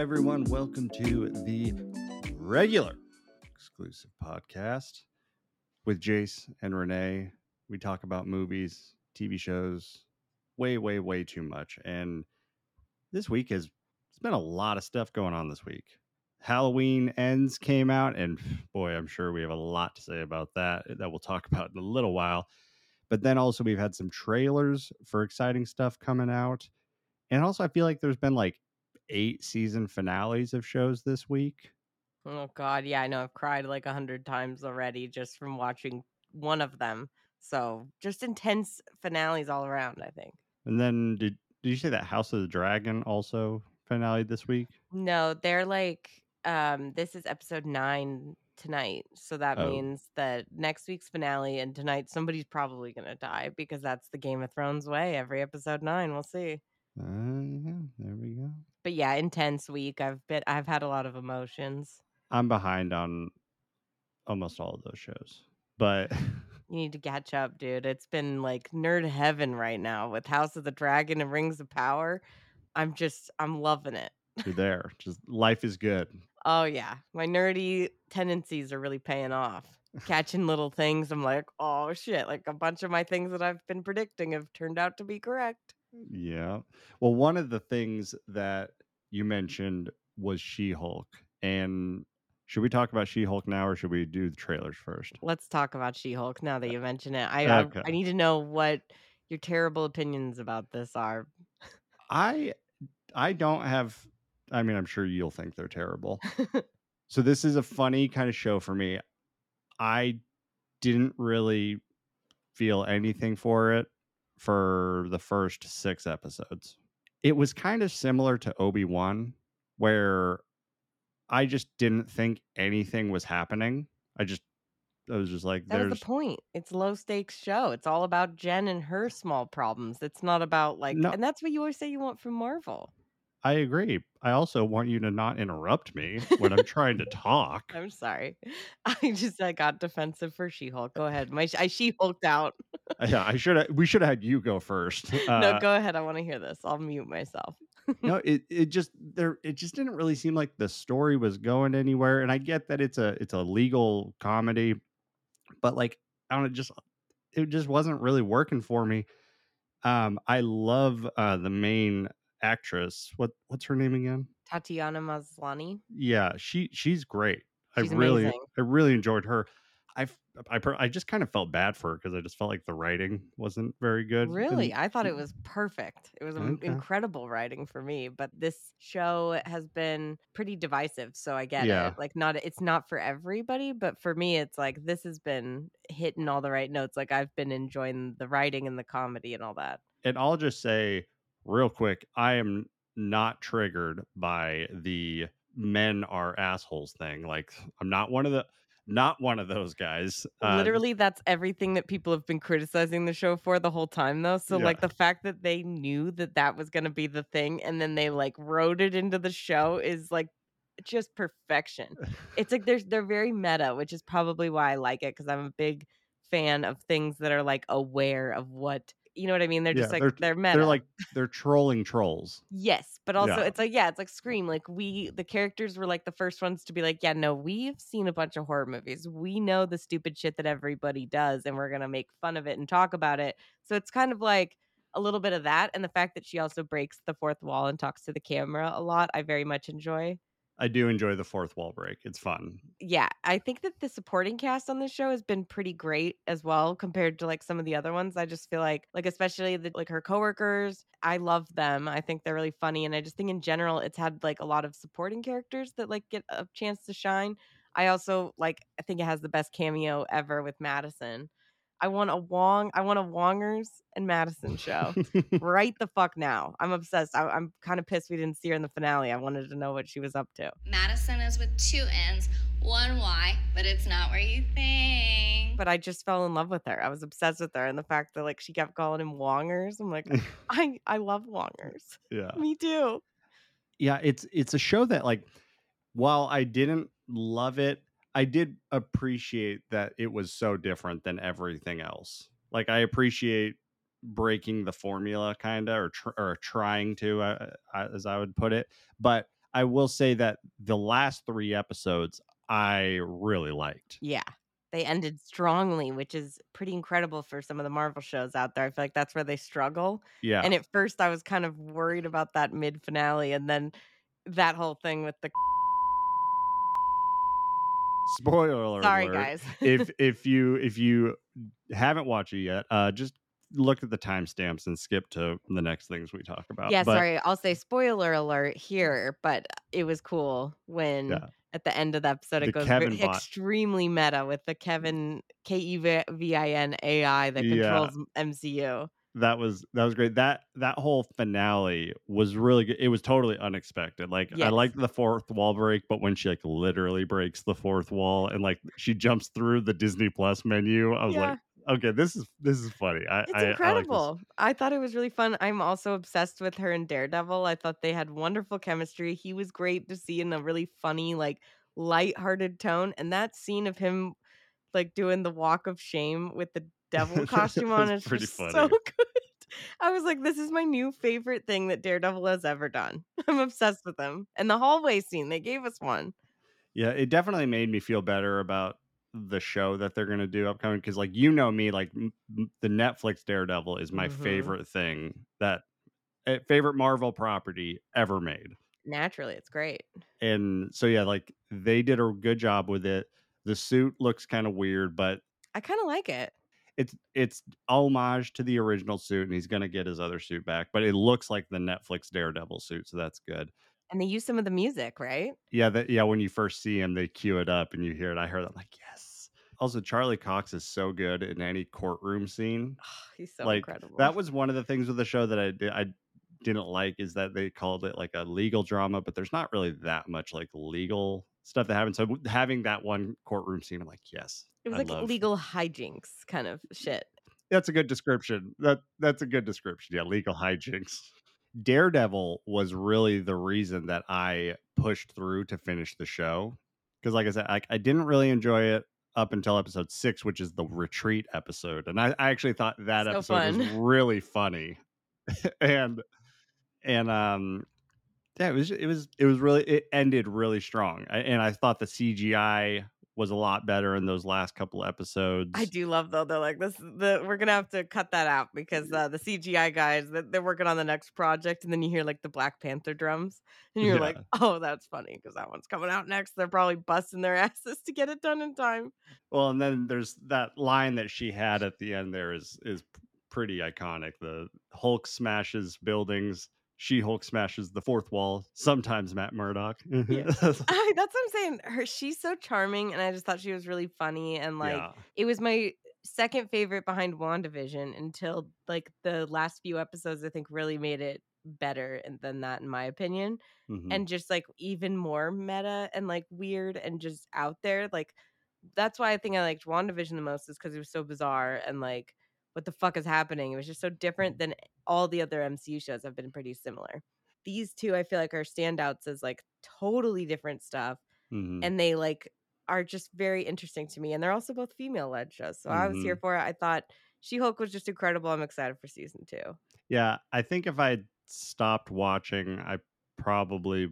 everyone. Welcome to the regular exclusive podcast with Jace and Renee. We talk about movies, TV shows, way, way, way too much. And this week has it's been a lot of stuff going on this week. Halloween ends came out, and boy, I'm sure we have a lot to say about that that we'll talk about in a little while. But then also we've had some trailers for exciting stuff coming out. And also I feel like there's been like eight season finales of shows this week. Oh God, yeah, I know. I've cried like a hundred times already just from watching one of them. So just intense finales all around. I think. And then did did you say that House of the Dragon also finale this week? No, they're like um this is episode nine tonight. So that Oh. means that next week's finale and tonight somebody's probably gonna die because that's the Game of Thrones way. Every episode nine, we'll see. Uh, yeah, there we go. But yeah, intense week. I've been I've had a lot of emotions. I'm behind on almost all of those shows, but You need to catch up, dude. It's been like nerd heaven right now with House of the Dragon and Rings of Power. I'm just I'm loving it. you're there. Just life is good. Oh yeah. My nerdy tendencies are really paying off. Catching little things. I'm like, oh shit. Like a bunch of my things that I've been predicting have turned out to be correct. Yeah. Well, one of the things that you mentioned was She Hulk. And should we talk about She Hulk now or should we do the trailers first? Let's talk about She-Hulk now that uh, you mention it. I I, Okay. I need to know what your terrible opinions about this are. I I don't have I mean, I'm sure you'll think they're terrible. so this is a funny kind of show for me. I didn't really feel anything for it for the first 6 episodes. It was kind of similar to Obi-Wan where I just didn't think anything was happening. I just I was just like there's the point. It's low stakes show. It's all about Jen and her small problems. It's not about like No. and that's what you always say you want from Marvel. I agree. I also want you to not interrupt me when I'm trying to talk. I'm sorry. I just I got defensive for She-Hulk. Go ahead. My I She-Hulked out. Yeah, I should have we should have had you go first. no, Uh, go ahead. I want to hear this. I'll mute myself. no, it it just there it just didn't really seem like the story was going anywhere. And I get that it's a it's a legal comedy, but like I don't know, just it just wasn't really working for me. Um, I love uh the main actress. What what's her name again? Tatiana Maslany. Yeah, she she's great. She's I really amazing. I really enjoyed her. I I I just kind of felt bad for her because I just felt like the writing wasn't very good. Really? And- I thought it was perfect. It was Okay. incredible writing for me, but this show has been pretty divisive, so I get Yeah. it. Like not it's not for everybody, but for me it's like this has been hitting all the right notes. Like I've been enjoying the writing and the comedy and all that. and I'll just say real quick, I am not triggered by the men are assholes thing. Like I'm not one of the not one of those guys. Uh, Literally that's everything that people have been criticizing the show for the whole time though. So Yeah. like the fact that they knew that that was going to be the thing and then they like wrote it into the show is like just perfection. it's like they're, they're very meta, which is probably why I like it because I'm a big fan of things that are like aware of what you know what I mean. They're just Yeah, like they're, meta. they're like they're trolling trolls. yes, but also Yeah. it's like yeah, it's like Scream. Like we the characters were like the first ones to be like yeah, no, we've seen a bunch of horror movies. We know the stupid shit that everybody does, and we're gonna make fun of it and talk about it. So it's kind of like a little bit of that, and the fact that she also breaks the fourth wall and talks to the camera a lot. I very much enjoy. I do enjoy the fourth wall break. It's fun. yeah, I think that the supporting cast on this show has been pretty great as well compared to like some of the other ones. I just feel like like especially the like her coworkers, I love them. I think they're really funny and I just think in general it's had like a lot of supporting characters that like get a chance to shine. I also like I think it has the best cameo ever with Madisynn. I want a Wong, I want a Wongers and Madisynn show right the fuck now. I'm obsessed. I, I'm kind of pissed we didn't see her in the finale. I wanted to know what she was up to. Madisynn is with two N's, one Y, but it's not where you think. but I just fell in love with her. I was obsessed with her, and the fact that like she kept calling him Wongers. I'm like, I I love Wongers. yeah. Me too. yeah it's it's a show that like while i didn't love it i did appreciate that it was so different than everything else like i appreciate breaking the formula kind of or, tr- or trying to uh, as i would put it but I will say that the last three episodes I really liked. Yeah. They ended strongly, which is pretty incredible for some of the Marvel shows out there. I feel like that's where they struggle. Yeah. And at first I was kind of worried about that mid finale and then that whole thing with the Spoiler Sorry alert. guys. if if you if you haven't watched it yet, uh just look at the timestamps and skip to the next things we talk about. yeah, But sorry. I'll say spoiler alert here, but it was cool when Yeah. at the end of the episode The it goes Kevin ve- bot. extremely meta with the Kevin K E V I N A I that Yeah. controls MCU. That was that was great. That that whole finale was really good. It was totally unexpected. Like I Yes. liked the fourth wall break, but when she like literally breaks the fourth wall and like she jumps through the Disney Plus menu, I was Yeah. like, okay, this is this is funny. I It's I, I like incredible. I thought it was really fun. I'm also obsessed with her in Daredevil. I thought they had wonderful chemistry. He was great to see in a really funny, like light-hearted tone. And that scene of him like doing the walk of shame with the devil costume on is pretty just so good. I was like, this is my new favorite thing that Daredevil has ever done. I'm obsessed with him. And the hallway scene, they gave us one. Yeah, it definitely made me feel better about the show that they're going to do upcoming because like you know me like m- the Netflix Daredevil is my Mhm. favorite thing that eh, favorite Marvel property ever made. Naturally, it's great. And so yeah, like they did a good job with it. The suit looks kind of weird, but I kind of like it. It's it's homage to the original suit and he's going to get his other suit back, but it looks like the Netflix Daredevil suit, so that's good. And they use some of the music, right? Yeah, that yeah, when you first see him, they cue it up and you hear it. I heard it, I'm like, yes. Also, Charlie Cox is so good in any courtroom scene. He's so like incredible. that was one of the things with the show that I I didn't like is that they called it like a legal drama, but there's not really that much like legal stuff that happened. So having that one courtroom scene, I'm like, yes, It was I like love. legal hijinks kind of shit. That's a good description. That that's a good description. Yeah, legal hijinks. Daredevil was really the reason that I pushed through to finish the show because, like I said, I, I didn't really enjoy it up until episode six, which is the retreat episode, and I, I actually thought that So episode was really funny, and and um yeah, it was it was it was really it ended really strong, and I thought the CGI was a lot better in those last couple episodes. I do love though. They're like this. The we're gonna have to cut that out because uh, the CGI guys that they're working on the next project, and then you hear like the Black Panther drums, and you're like, oh, that's funny because that one's coming out next. They're probably busting their asses to get it done in time. Well, and then there's that line that she had at the end there is is pretty iconic. The Hulk smashes buildings, She Hulk smashes the fourth wall. Sometimes Matt Murdock. Yeah. I, that's what I'm saying. Her she's so charming, and I just thought she was really funny, and like yeah. it was my second favorite behind WandaVision until like the last few episodes. I think really made it better than that, in my opinion. Mhm. and just like even more meta and like weird and just out there. Like that's why I think I liked WandaVision the most is because it was so bizarre and like what the fuck is happening? It was just so different than all the other MCU shows have been pretty similar. These two I feel like are standouts as like totally different stuff Mhm. and they like are just very interesting to me and they're also both female led shows. So I was here for it. I thought She-Hulk was just incredible. I'm excited for season 2. Yeah, I think if I stopped watching, I probably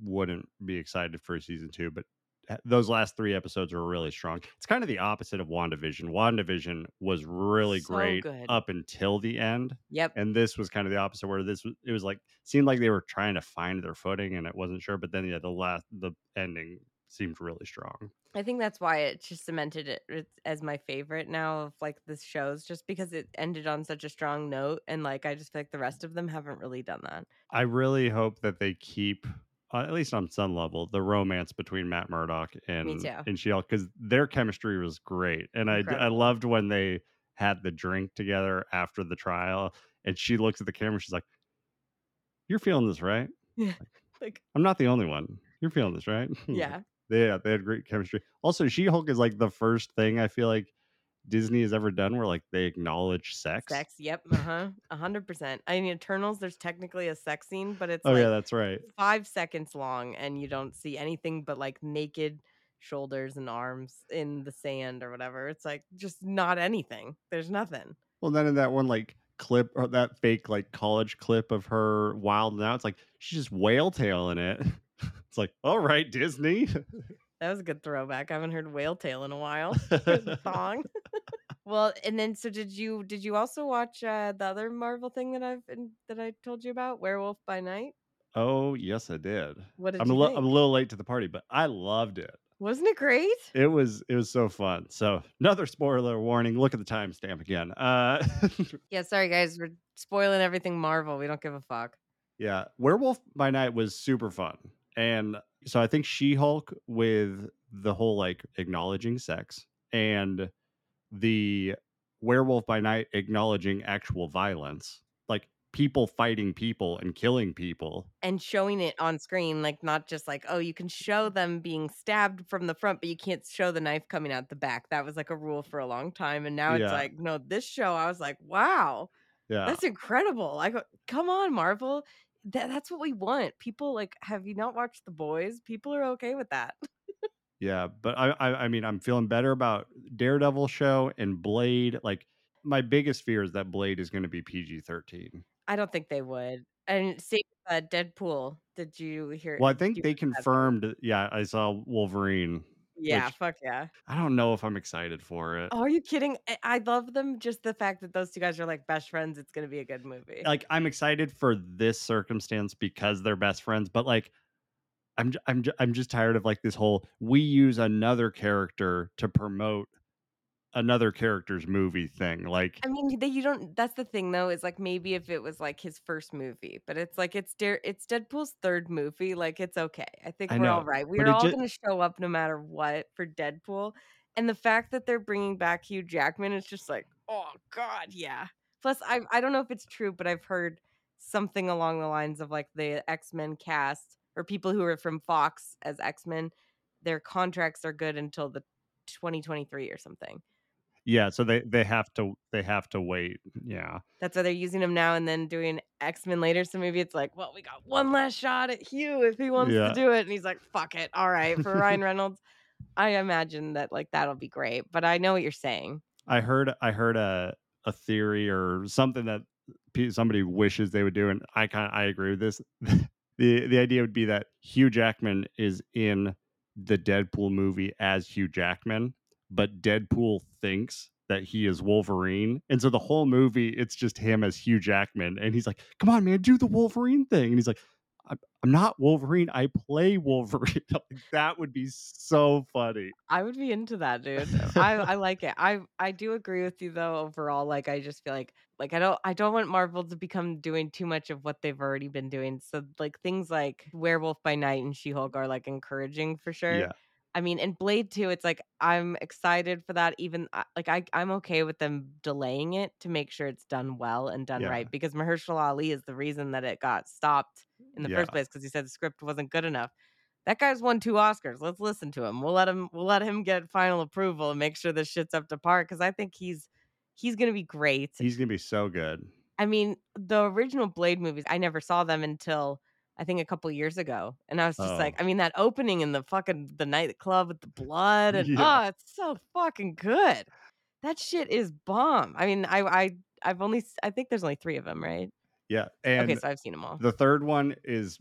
wouldn't be excited for season two. But Eh, those last three episodes were really strong. It's kind of the opposite of WandaVision. WandaVision was really So great good. up until the end. Yep. And this was kind of the opposite, where this was it was like seemed like they were trying to find their footing, and it wasn't sure. But then, yeah, the last the ending seemed really strong. I think that's why it just cemented it it as my favorite now of like the shows, just because it ended on such a strong note, and like I just feel like the rest of them haven't really done that. I really hope that they keep, uh, at least on some level, the romance between Matt Murdock and and She-Hulk because their chemistry was great, and I I loved when they had the drink together after the trial, and she looks at the camera, she's like, "You're feeling this, right? Yeah, like, I'm not the only one. You're feeling this, right?" yeah, they yeah, they had great chemistry. Also, She-Hulk is like the first thing I feel like Disney has ever done where like they acknowledge sex. sex. Yep. Uh huh. A hundred percent. I mean, Eternals. There's technically a sex scene, but it's Oh like yeah, that's right. five seconds long, and you don't see anything but like naked shoulders and arms in the sand or whatever. It's like just not anything. There's nothing. Well, then in that one like clip or that fake like college clip of her wild now it's like she's just whale tailing it it's like all right disney That was a good throwback. I haven't heard Whale Tail in a while. song. well, and then so did you did you also watch uh the other Marvel thing that I've been, that I told you about, Werewolf by Night? oh yes i did What did i'm a, li- think? I'm a little late to the party but i loved it Wasn't it great? it was it was so fun so another spoiler warning look at the timestamp again uh Yeah, sorry guys, we're spoiling everything Marvel. We don't give a fuck. Yeah, Werewolf by Night was super fun. And so I think She-Hulk with the whole like acknowledging sex and the Werewolf by Night acknowledging actual violence, like people fighting people and killing people. And showing it on screen, like not just like, oh, you can show them being stabbed from the front, but you can't show the knife coming out the back. That was like a rule for a long time. And now it's Yeah. like, no, this show, I was like, wow. Yeah. That's incredible. I go, uh, come on, Marvel. That, that's what we want. People like, have you not watched The Boys? People are okay with that. Yeah, but I, I I mean I'm feeling better about Daredevil show and Blade. Like my biggest fear is that Blade is going to be PG-13. I don't think they would. And with, uh, Deadpool. Did you hear? Well, I think they hear that confirmed. Yeah, I saw Wolverine. Yeah, which- fuck yeah. I don't know if I'm excited for it. Oh, are you kidding? I- I love them. Just the fact that those two guys are like best friends. It's gonna be a good movie. Like I'm excited for this circumstance because they're best friends, but like I'm j- I'm j- I'm just tired of like this whole we use another character to promote another character's movie thing. Like I mean, they, you don't. That's the thing, though, is like maybe if it was like his first movie, but it's like it's Dare, it's Deadpool's third movie. Like it's okay. I think I we're all know, right. but We're all ju- gonna show up no matter what for Deadpool, and the fact that they're bringing back Hugh Jackman is just like, oh god, yeah. Plus, I I don't know if it's true, but I've heard something along the lines of like the X Men cast or people who are from Fox as X Men, their contracts are good until the 2023 or something. Yeah, so they they have to they have to wait. Yeah. That's why they're using him now and then doing X Men later. So maybe it's like, well, we got one last shot at Hugh if he wants Yeah. to do it. And he's like, fuck it. All right. For Ryan Reynolds, I imagine that like that'll be great. But I know what you're saying. I heard I heard a a theory or something that somebody wishes they would do, and I kind of I agree with this. the The idea would be that Hugh Jackman is in the Deadpool movie as Hugh Jackman, but Deadpool thinks that he is Wolverine, and so the whole movie it's just him as Hugh Jackman, and he's like, "Come on, man, do the Wolverine thing," and he's like. I'm not Wolverine. I play Wolverine. Like, that would be so funny. I would be into that, dude. I, I like it. I I do agree with you though. Overall, like I just feel like like I don't I don't want Marvel to become doing too much of what they've already been doing. So like things like Werewolf by Night and She Hulk are like encouraging for sure. Yeah. I mean, in Blade too. It's like I'm excited for that. Even uh, like I, I'm okay with them delaying it to make sure it's done well and done Yeah. right. Because Mahershala Ali is the reason that it got stopped in the Yeah. first place because he said the script wasn't good enough. That guy's won two Oscars. Let's listen to him. We'll let him. We'll let him get final approval and make sure this shit's up to par. Because I think he's he's gonna be great. He's gonna be so good. I mean, the original Blade movies, I never saw them until I think a couple years ago. And I was just like, Oh. I mean, that opening in the fucking the nightclub with the blood and Yeah. oh, it's so fucking good. That shit is bomb. I mean, I I I've only I think there's only three of them, right? Yeah, and okay, so I've seen them all. The third one is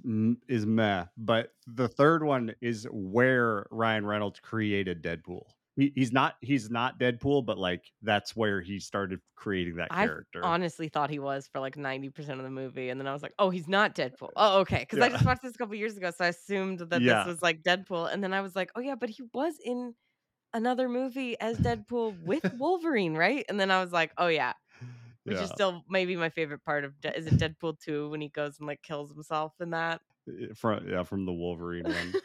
is meh, but the third one is where Ryan Reynolds created Deadpool. He, he's not he's not Deadpool, but like that's where he started creating that I character. honestly thought he was for like 90% of the movie. And then I was like, oh, he's not Deadpool. Uh, oh, okay. Because I just watched this a couple years ago. So I assumed that Yeah. this was like Deadpool. And then I was like, oh, yeah, but he was in another movie as Deadpool with Wolverine, right? And then I was like, oh, yeah. Which yeah, is still maybe my favorite part of De- is it Deadpool 2 when he goes and like kills himself in that? Eh, eh, from yeah from the Wolverine one.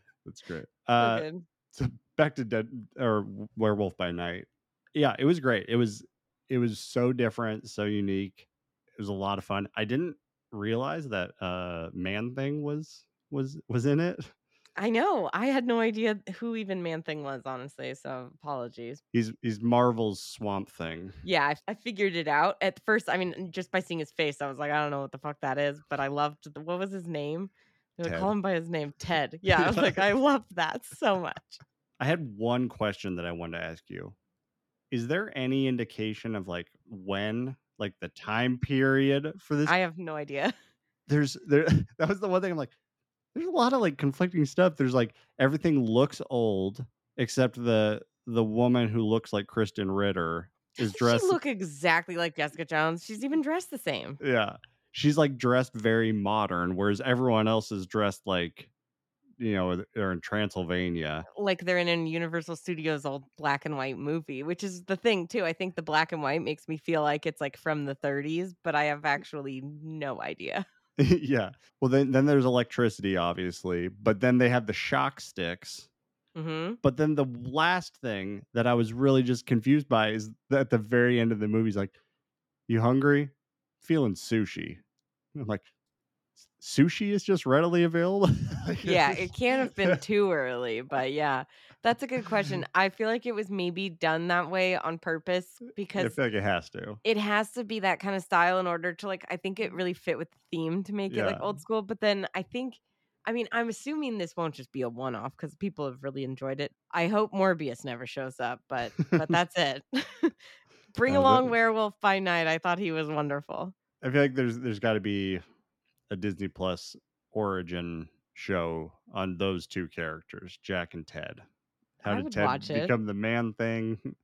That's great. Uh, so back to Dead or Werewolf by Night. Yeah, it was great. It was it was so different, so unique. It was a lot of fun. I didn't realize that uh Man Thing was was was in it. I know. I had no idea who even Man Thing was, honestly. So apologies. He's he's Marvel's Swamp Thing. Yeah, I, I figured it out at first. I mean, just by seeing his face, I was like, I don't know what the fuck that is, but I loved the, what was his name? They would call him by his name, Ted. Yeah, I was like, I loved that so much. I had one question that I wanted to ask you. Is there any indication of like when like the time period for this I have no idea. there's there that was the one thing I'm like, there's a lot of like conflicting stuff. There's like everything looks old except the the woman who looks like Krysten Ritter is dressed. She look exactly like Jessica Jones. She's even dressed the same. yeah, she's like dressed very modern, whereas everyone else is dressed like, you know, they're in Transylvania. Like they're in a Universal Studios old black and white movie, which is the thing too. I think the black and white makes me feel like it's like from the 30s, but I have actually no idea. yeah. Well, then then there's electricity, obviously, but then they have the shock sticks. hmm But then the last thing that I was really just confused by is that at the very end of the movie, he's like, "You hungry? Feeling sushi?" I'm like, "Sushi is just readily available." Yeah, it can't have been too early, but yeah, that's a good question. I feel like it was maybe done that way on purpose because I feel like it has to. it has to be that kind of style in order to like I think it really fit with the theme to make it like old school. But then I think I mean, I'm assuming this won't just be a one off because people have really enjoyed it. I hope Morbius never shows up, but but that's it. Bring Uh, along Werewolf by Night. I thought he was wonderful. I feel like there's there's got to be a Disney Plus origin show on those two characters, Jack and Ted. How I did Ted watch it. become the man thing?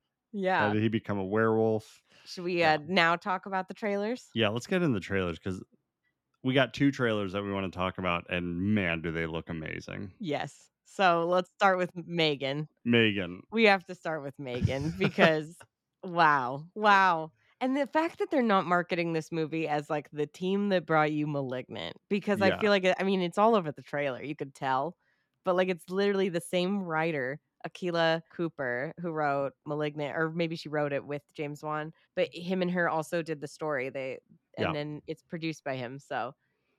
How Yeah. did he become a werewolf? Should we Yeah. uh, now talk about the trailers? Yeah, let's get in the trailers because we got two trailers that we want to talk about, and man, do they look amazing. Yes. So let's start with Megan. Megan, We have to start with Megan because wow, wow. And the fact that they're not marketing this movie as like the team that brought you Malignant, because I feel like, it, I mean, it's all over the trailer. You could tell, but like it's literally the same writer, Akela Cooper, who wrote Malignant, or maybe she wrote it with James Wan, but him and her also did the story. They, and Yeah. then it's produced by him. So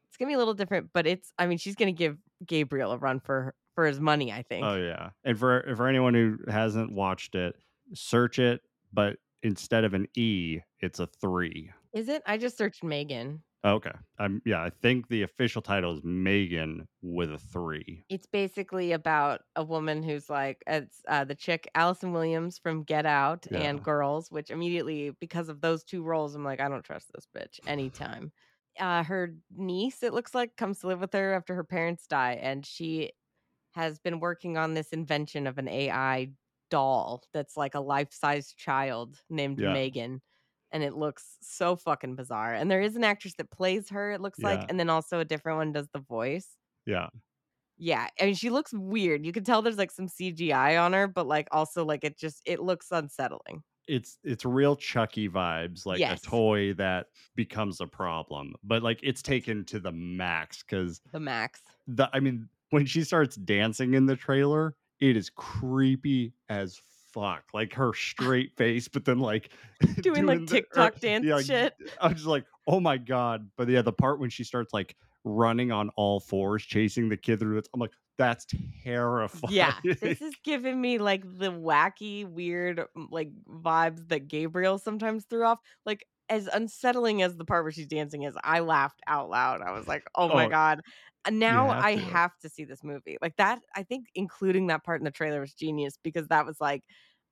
it's gonna be a little different, but it's, I mean, she's gonna give Gabriel a run for for his money, I oh, think. oh yeah, and for for anyone who hasn't watched it, search it, but instead of an E, it's a three. Is it? I just searched Megan. Okay, I'm yeah. I think the official title is Megan with a three. It's basically about a woman who's like it's uh, the chick Allison Williams from Get Out Yeah. and Girls, which immediately because of those two roles, I'm like, I don't trust this bitch anytime. Uh, her niece, it looks like, comes to live with her after her parents die, and she has been working on this invention of an AI doll that's like a life-size child named Yeah. Megan. And it looks so fucking bizarre. And there is an actress that plays her, it looks like, and then also a different one does the voice. Yeah, Yeah, I mean, she looks weird. You can tell there's like some CGI on her, but like also like it just it looks unsettling. it's it's real Chucky vibes, like Yes. a toy that becomes a problem, but like it's taken to the max because The max. the I mean when she starts dancing in the trailer, it is creepy as fuck. Like her straight face, but then like Doing, like, the- uh, TikTok or- dance like, shit. I was just like, oh my god! But yeah, the part when she starts like running on all fours, chasing the kid through it, I'm like, that's terrifying. Yeah, this is giving me like the wacky, weird like vibes that Gabriel sometimes threw off. Like as unsettling as the part where she's dancing is, I laughed out loud. I was like, "Oh my Oh, god!" Uh, and now have I to. have to see this movie. Like that, I think including that part in the trailer was genius because that was like,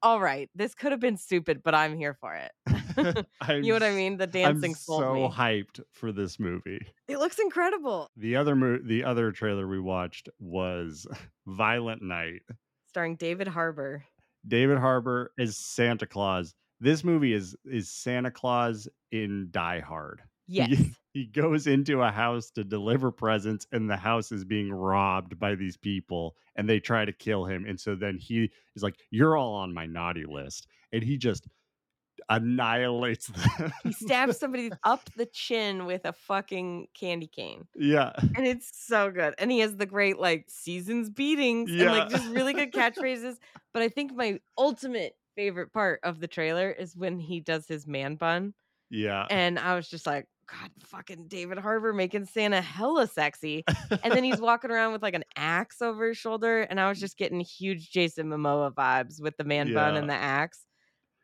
"All right, this could have been stupid, but I'm here for it." You know what I mean? The dancing I'm so me. hyped for this movie. It looks incredible. The other mo- the other trailer we watched was Violent Night. Starring David Harbour. David Harbour is Santa Claus. This movie is is Santa Claus in Die Hard. Yes. He goes into a house to deliver presents and the house is being robbed by these people and they try to kill him and so then he is like you're all on my naughty list and he just annihilates them. He stabs somebody up the chin with a fucking candy cane. yeah. And it's so good. And he has the great like seasons beatings and like just really good catchphrases. But I think my ultimate favorite part of the trailer is when he does his man bun. Yeah. And I was just like, God, fucking David Harbour making Santa hella sexy. And then he's walking around with like an axe over his shoulder. And I was just getting huge Jason Momoa vibes with the man bun and the axe.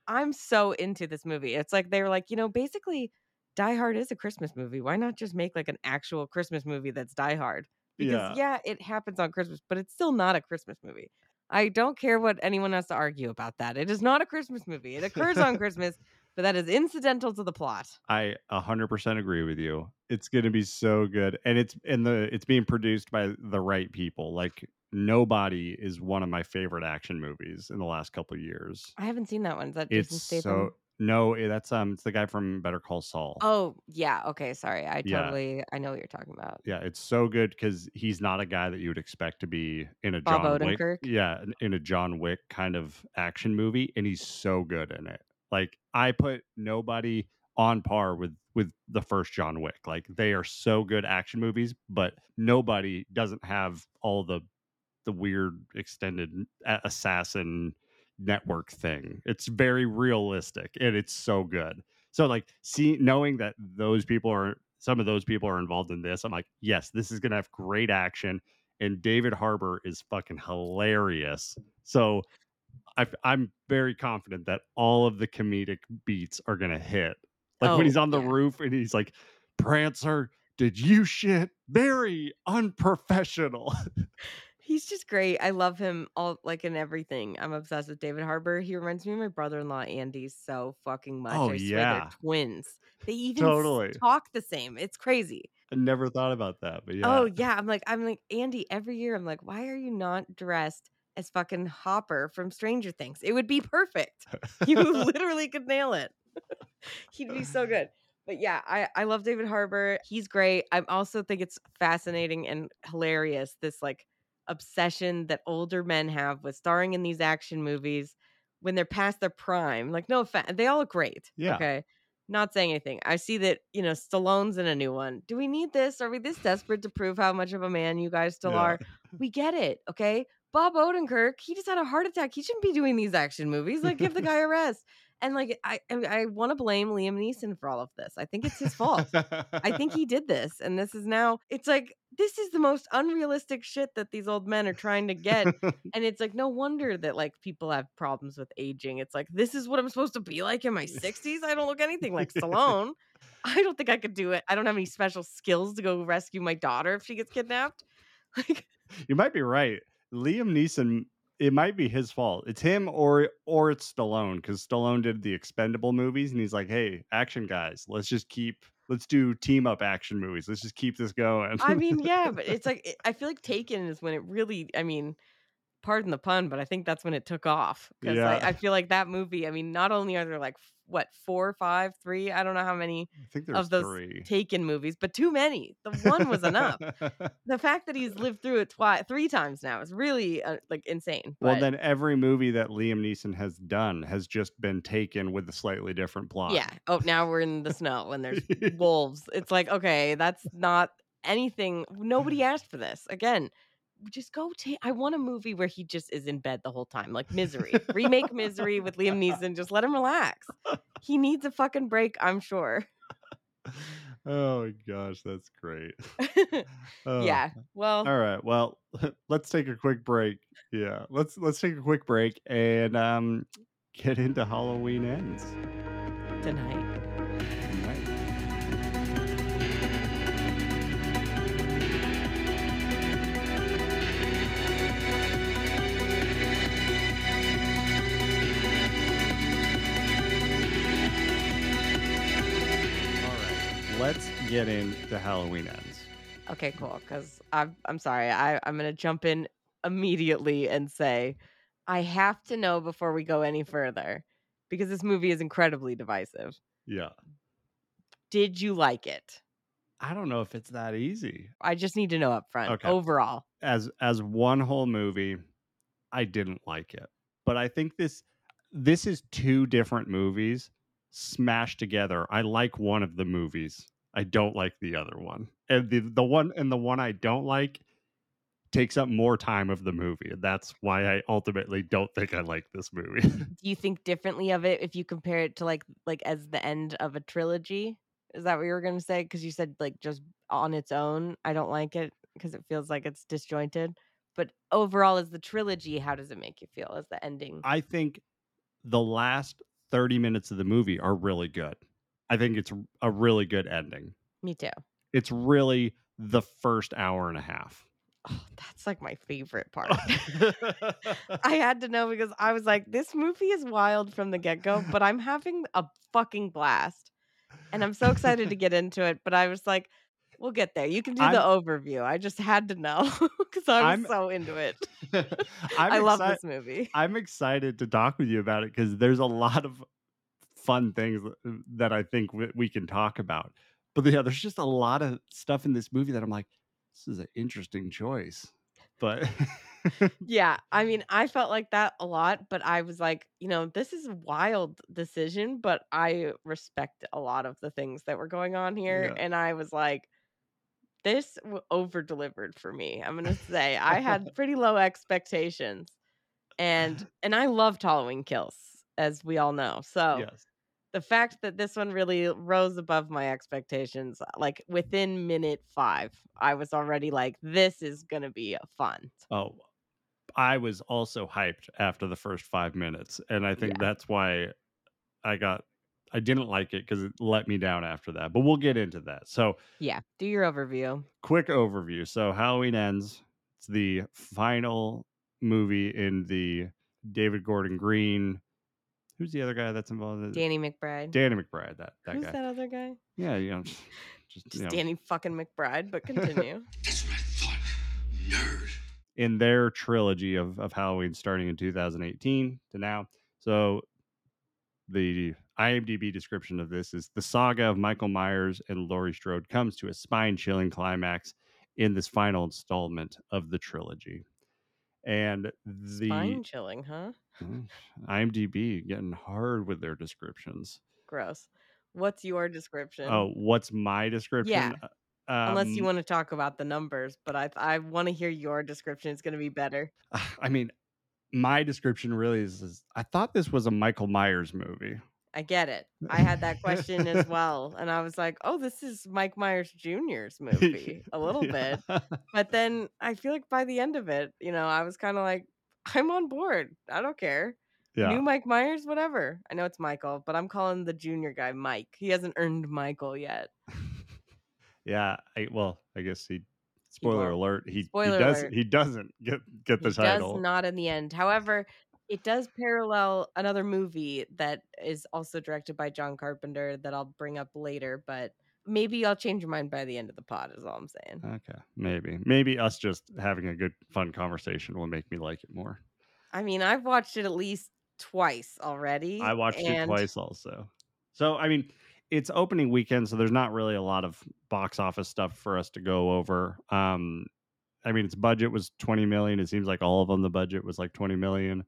I'm so into this movie. It's like they were like, you know, basically Die Hard is a Christmas movie. Why not just make like an actual Christmas movie that's Die Hard? Because Yeah. yeah, it happens on Christmas, but it's still not a Christmas movie. I don't care what anyone has to argue about that. It is not a Christmas movie. It occurs on Christmas, but that is incidental to the plot. I 100% agree with you. It's going to be so good and it's and the it's being produced by the right people. Like Nobody is one of my favorite action movies in the last couple of years. I haven't seen that one. Is that Jason It's Statham? so no, eh, that's um it's the guy from Better Call Saul. Oh, yeah. Okay, sorry. I Yeah. totally I know what you're talking about. Yeah, it's so good because he's not a guy that you would expect to be in a Bob John Wick. Odenkirk? Yeah, in- in a John Wick kind of action movie, and he's so good in it. Like I put nobody on par with with the first John Wick. Like they are so good action movies, but nobody doesn't have all the the weird extended assassin network thing. It's very realistic and it's so good. So like see knowing that those people are some of those people are involved in this, I'm like, yes, this is gonna have great action. And David Harbour is fucking hilarious. So I, I'm very confident that all of the comedic beats are gonna hit. Like Oh, when he's on the yeah. roof and he's like, Prancer, did you shit? Very unprofessional. He's just great. I love him all like in everything. I'm obsessed with David Harbour. He reminds me of my brother-in-law Andy so fucking much. Oh, I swear yeah. they're twins. They even Totally. talk the same. It's crazy. I never thought about that, but oh, yeah. Oh yeah, I'm like I'm like Andy every year. I'm like, why are you not dressed as fucking Hopper from Stranger Things? It would be perfect. You literally could nail it. He'd be so good. But yeah, I I love David Harbour. He's great. I also think it's fascinating and hilarious this like obsession that older men have with starring in these action movies when they're past their prime. Like no offense, they all look great. Yeah. Okay. Not saying anything. I see that, you know, Stallone's in a new one. Do we need this? Are we this desperate to prove how much of a man you guys still Yeah. are? We get it. Okay. Bob Odenkirk, he just had a heart attack. He shouldn't be doing these action movies. Like, give the guy a rest. And like, I I, want to blame Liam Neeson for all of this. I think it's his fault. I think he did this, and this is now. It's like this is the most unrealistic shit that these old men are trying to get, and it's like no wonder that like people have problems with aging. It's like this is what I'm supposed to be like in my 60s. I don't look anything like Stallone. I don't think I could do it. I don't have any special skills to go rescue my daughter if she gets kidnapped. Like, you might be right. Liam Neeson, it might be his fault. It's him or or it's Stallone because Stallone did the Expendable movies, and he's like, "Hey, action guys, let's just keep, let's do team up action movies. Let's just keep this going." I mean, yeah, but it's like I feel like Taken is when it really. I mean, pardon the pun, but I think that's when it took off because Yeah. I, I feel like that movie. I mean, not only are there like what four, five, three, I don't know how many I think of those three. Taken movies, but too many. The one was enough. the fact that he's lived through it twice, three times now is really uh, like insane. well, but then every movie that Liam Neeson has done has just been taken with a slightly different plot. yeah. Oh, now we're in the snow and there's wolves. It's like okay, that's not anything. Nobody asked for this. Again, just go take. I want a movie where he just is in bed the whole time, like Misery. Remake Misery with Liam Neeson. Just let him relax. He needs a fucking break. I'm sure. Oh my gosh, that's great. Oh. yeah. Well, All right. Well, let's take a quick break. Yeah. Let's let's take a quick break and um get into Halloween ends. tonight. Tonight. Let's get into Halloween ends. Okay, cool. Because I'm I'm sorry. I I'm gonna jump in immediately and say I have to know before we go any further because this movie is incredibly divisive. Yeah. Did you like it? I don't know if it's that easy. I just need to know up front. Okay. Overall, as as one whole movie i didn't like it but i think this this is two different movies smashed together i like one of the movies i don't like the other one and the the one and the one i don't like takes up more time of the movie and that's why i ultimately don't think i like this movie do you think differently of it if you compare it to like like as the end of a trilogy? Is that what you were gonna say? Because you said like just on its own, I don't like it because it feels like it's disjointed. But overall, as the trilogy, how does it make you feel as the ending? i think the last 30 minutes of the movie are really good i think it's a really good ending Me too. it's really the first hour and a half Oh, that's like my favorite part. I had to know because I was like, this movie is wild from the get go, but I'm having a fucking blast. And I'm so excited to get into it. But I was like, we'll get there. You can do the overview. I just had to know because I was I'm- so into it. I'm I love this movie. I'm excited to talk with you about it because there's a lot of fun things uh, that I think we, we can talk about. But yeah, there's just a lot of stuff in this movie that I'm like, this is an interesting choice. But Yeah, I mean, I felt like that a lot, but I was like, you know, this is a wild decision, but I respect a lot of the things that were going on here. Yeah. And I was like, this over delivered for me. I'm gonna say I had pretty low expectations, and and I loved Halloween Kills, as we all know. So yes. The fact that this one really rose above my expectations, uh, like within minute five, I was already like, this is gonna be fun. Oh, I was also hyped after the first five minutes. And I think Yeah. that's why I got, I didn't like it because it let me down after that. But we'll get into that. So, Yeah, do your overview. quick overview. So Halloween ends. It's the final movie in the David Gordon Green. Who's the other guy that's involved? Danny McBride. Danny McBride. That that Who's guy. that other guy? Yeah, you know, just, just, Just you know, Danny fucking McBride, but continue. That's what I thought. Nerd. in their trilogy of of Halloween starting in 2018 to now. So the IMDb description of this is the saga of Michael Myers and Laurie Strode comes to a spine-chilling climax in this final installment of the trilogy. And the Spine chilling, huh? Mm, IMDb getting hard with their descriptions. Gross. What's your description? Oh, what's my description? Uh, Unless you um, want to talk about the numbers, but I I want to hear your description. It's going to be better. I mean, my description really is, is I thought this was a Michael Myers movie. I get it. I had that question as well, and I was like, "Oh, this is Mike Myers Jr.'s movie a little bit." bit. But then I feel like by the end of it, you know, I was kind of like, "I'm on board. I don't care. yeah. New Mike Myers, whatever. I know it's Michael, but I'm calling the junior guy Mike. He hasn't earned Michael yet. yeah. I, well, I guess he. Spoiler won't. alert. He, Spoiler he does. alert. He doesn't get get the he title. does not in the end. However, it does parallel another movie that is also directed by John Carpenter that I'll bring up later, but maybe I'll change your mind by the end of the pod, is all I'm saying. Okay, maybe maybe us just having a good fun conversation will make me like it more. I mean, I've watched it at least twice already. I watched it twice also. So I mean, it's opening weekend, so there's not really a lot of box office stuff for us to go over. Um, I mean, its budget was 20 million. It seems like all of them the budget was like 20 million.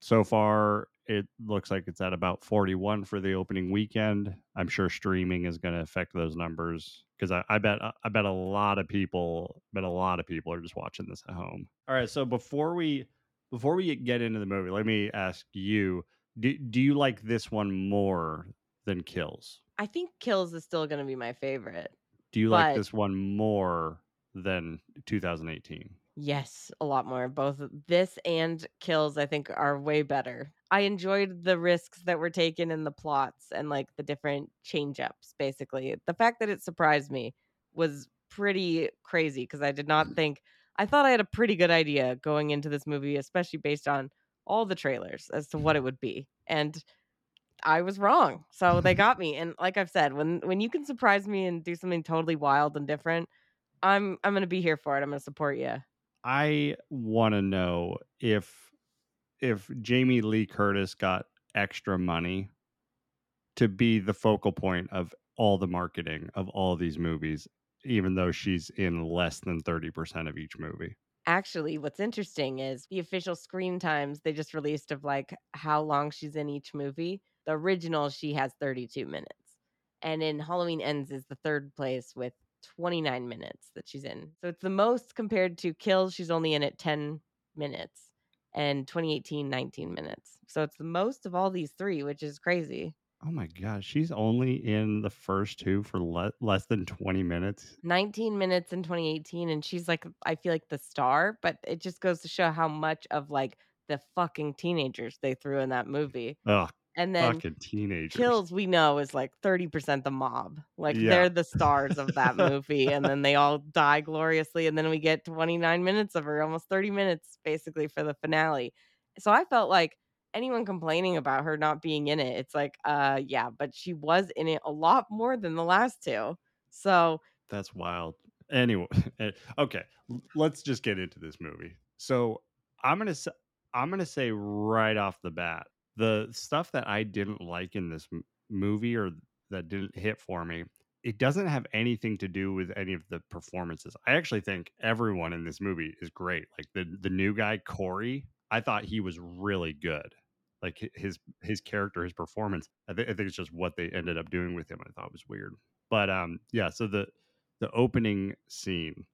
So far, it looks like it's at about 41 for the opening weekend. I'm sure streaming is going to affect those numbers because I, I bet I bet a lot of people, bet a lot of people are just watching this at home. All right, so before we before we get into the movie, let me ask you: Do do you like this one more than Kills? I think Kills is still going to be my favorite. Do you like this one more than 2018? Yes, a lot more. Both this and Kills, I think, are way better. I enjoyed the risks that were taken in the plots and like the different change ups, basically. The fact that it surprised me was pretty crazy because I did not think, I thought I had a pretty good idea going into this movie, especially based on all the trailers as to what it would be. And I was wrong. So they got me. And like I've said, when when you can surprise me and do something totally wild and different, I'm I'm gonna be here for it. I'm gonna support you. I want to know if if Jamie Lee Curtis got extra money to be the focal point of all the marketing of all these movies, even though she's in less than 30% of each movie. Actually, what's interesting is the official screen times they just released of like how long she's in each movie. The original, she has 32 minutes. And in Halloween Ends is the third place with 29 minutes that she's in. So it's the most compared to Kills, she's only in it 10 minutes. And 2018, 19 minutes. So it's the most of all these three, which is crazy. Oh my gosh, she's only in the first two for le- less than 20 minutes. 19 minutes in 2018 and she's like i feel like the star but it just goes to show how much of like the fucking teenagers they threw in that movie Ugh, and then Fucking teenagers. kills we know is like 30% the mob like Yeah. they're the stars of that movie and then they all die gloriously and then we get 29 minutes of her almost 30 minutes basically for the finale so i felt like anyone complaining about her not being in it it's like uh yeah but she was in it a lot more than the last two so That's wild. Anyway, eh, okay, let's just get into this movie. So I'm gonna I'm gonna say right off the bat, the stuff that I didn't like in this movie or that didn't hit for me, it doesn't have anything to do with any of the performances. I actually think everyone in this movie is great. Like the the new guy Corey, I thought he was really good. Like his his character, his performance. I, thi- I think it's just what they ended up doing with him. I thought was weird. But um, yeah. So the the opening scene.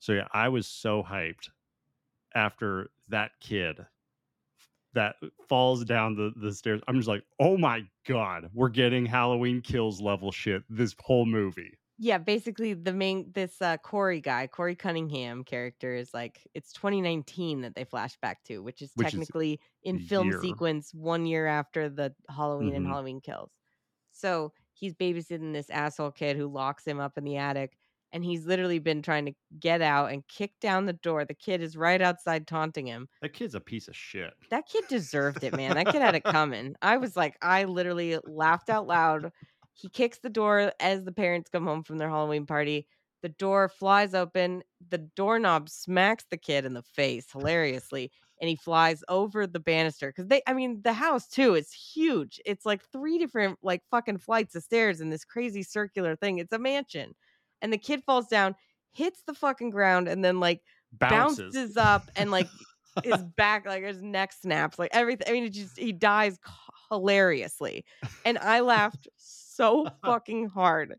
So yeah, I was so hyped after that kid that falls down the, the stairs. I'm just like, oh my god, we're getting Halloween kills level shit this whole movie. yeah basically the main this uh corey guy corey cunningham character is like it's 2019 that they flash back to which is Which is technically in film year. sequence one year after the halloween and Mhm. halloween kills so he's babysitting this asshole kid who locks him up in the attic and he's literally been trying to get out and kick down the door the kid is right outside taunting him That kid's a piece of shit. that kid deserved it, man. That kid had it coming. I was like, I literally laughed out loud. He kicks the door as the parents come home from their Halloween party. The door flies open. The doorknob smacks the kid in the face hilariously, and he flies over the banister. Because they, I mean, the house too is huge. It's like three different, like fucking flights of stairs in this crazy circular thing. It's a mansion. And the kid falls down, hits the fucking ground, and then like Bounces. bounces up and like his back, like his neck snaps, like everything. I mean, it just he dies hilariously, and I laughed so fucking hard.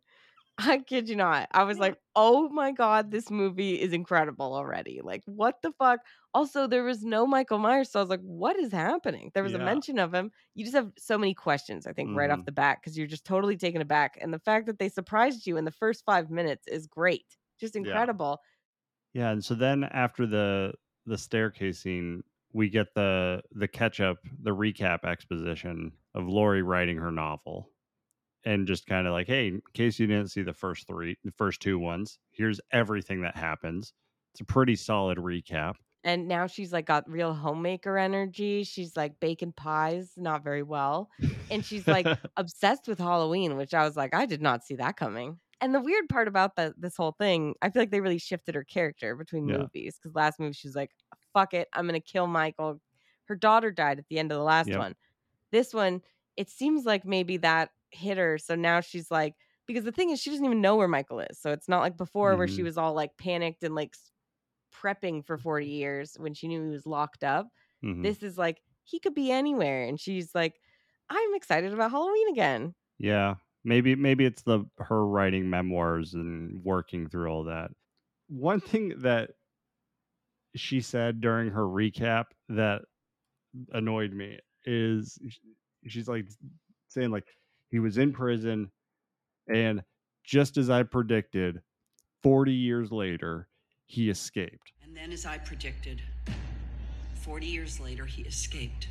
I kid you not. I was like, "Oh my god, this movie is incredible already!" Like, what the fuck? Also, there was no Michael Myers, so I was like, "What is happening?" There was a mention of him. You just have so many questions, I think, right off Mhm. the bat because you're just totally taken aback, and the fact that they surprised you in the first five minutes is great, just Yeah. incredible. Yeah, and so then after the the staircase scene, we get the the catch up, the recap exposition of Laurie writing her novel. And just kind of like, hey, in case you didn't see the first three, the first two ones, here's everything that happens. It's a pretty solid recap. and now she's like got real homemaker energy. She's like baking pies, not very well. And she's like obsessed with Halloween, which I was like, I did not see that coming. And the weird part about the, this whole thing, I feel like they really shifted her character between Yeah. movies. Because last movie, she's like, fuck it, I'm going to kill Michael. Her daughter died at the end of the last Yep. one. This one, it seems like maybe that hit her. So now she's like, because the thing is, she doesn't even know where Michael is. So it's not like before where she Mhm. was all like panicked and like prepping for 40 years when she knew he was locked up. Mhm. This is like, he could be anywhere. And she's like, I'm excited about Halloween again. Yeah, maybe maybe it's the her writing memoirs and working through all that. One thing that she said during her recap that annoyed me is she's like saying like he was in prison and just as I predicted 40 years later he escaped. And then, as I predicted, 40 years later, he escaped.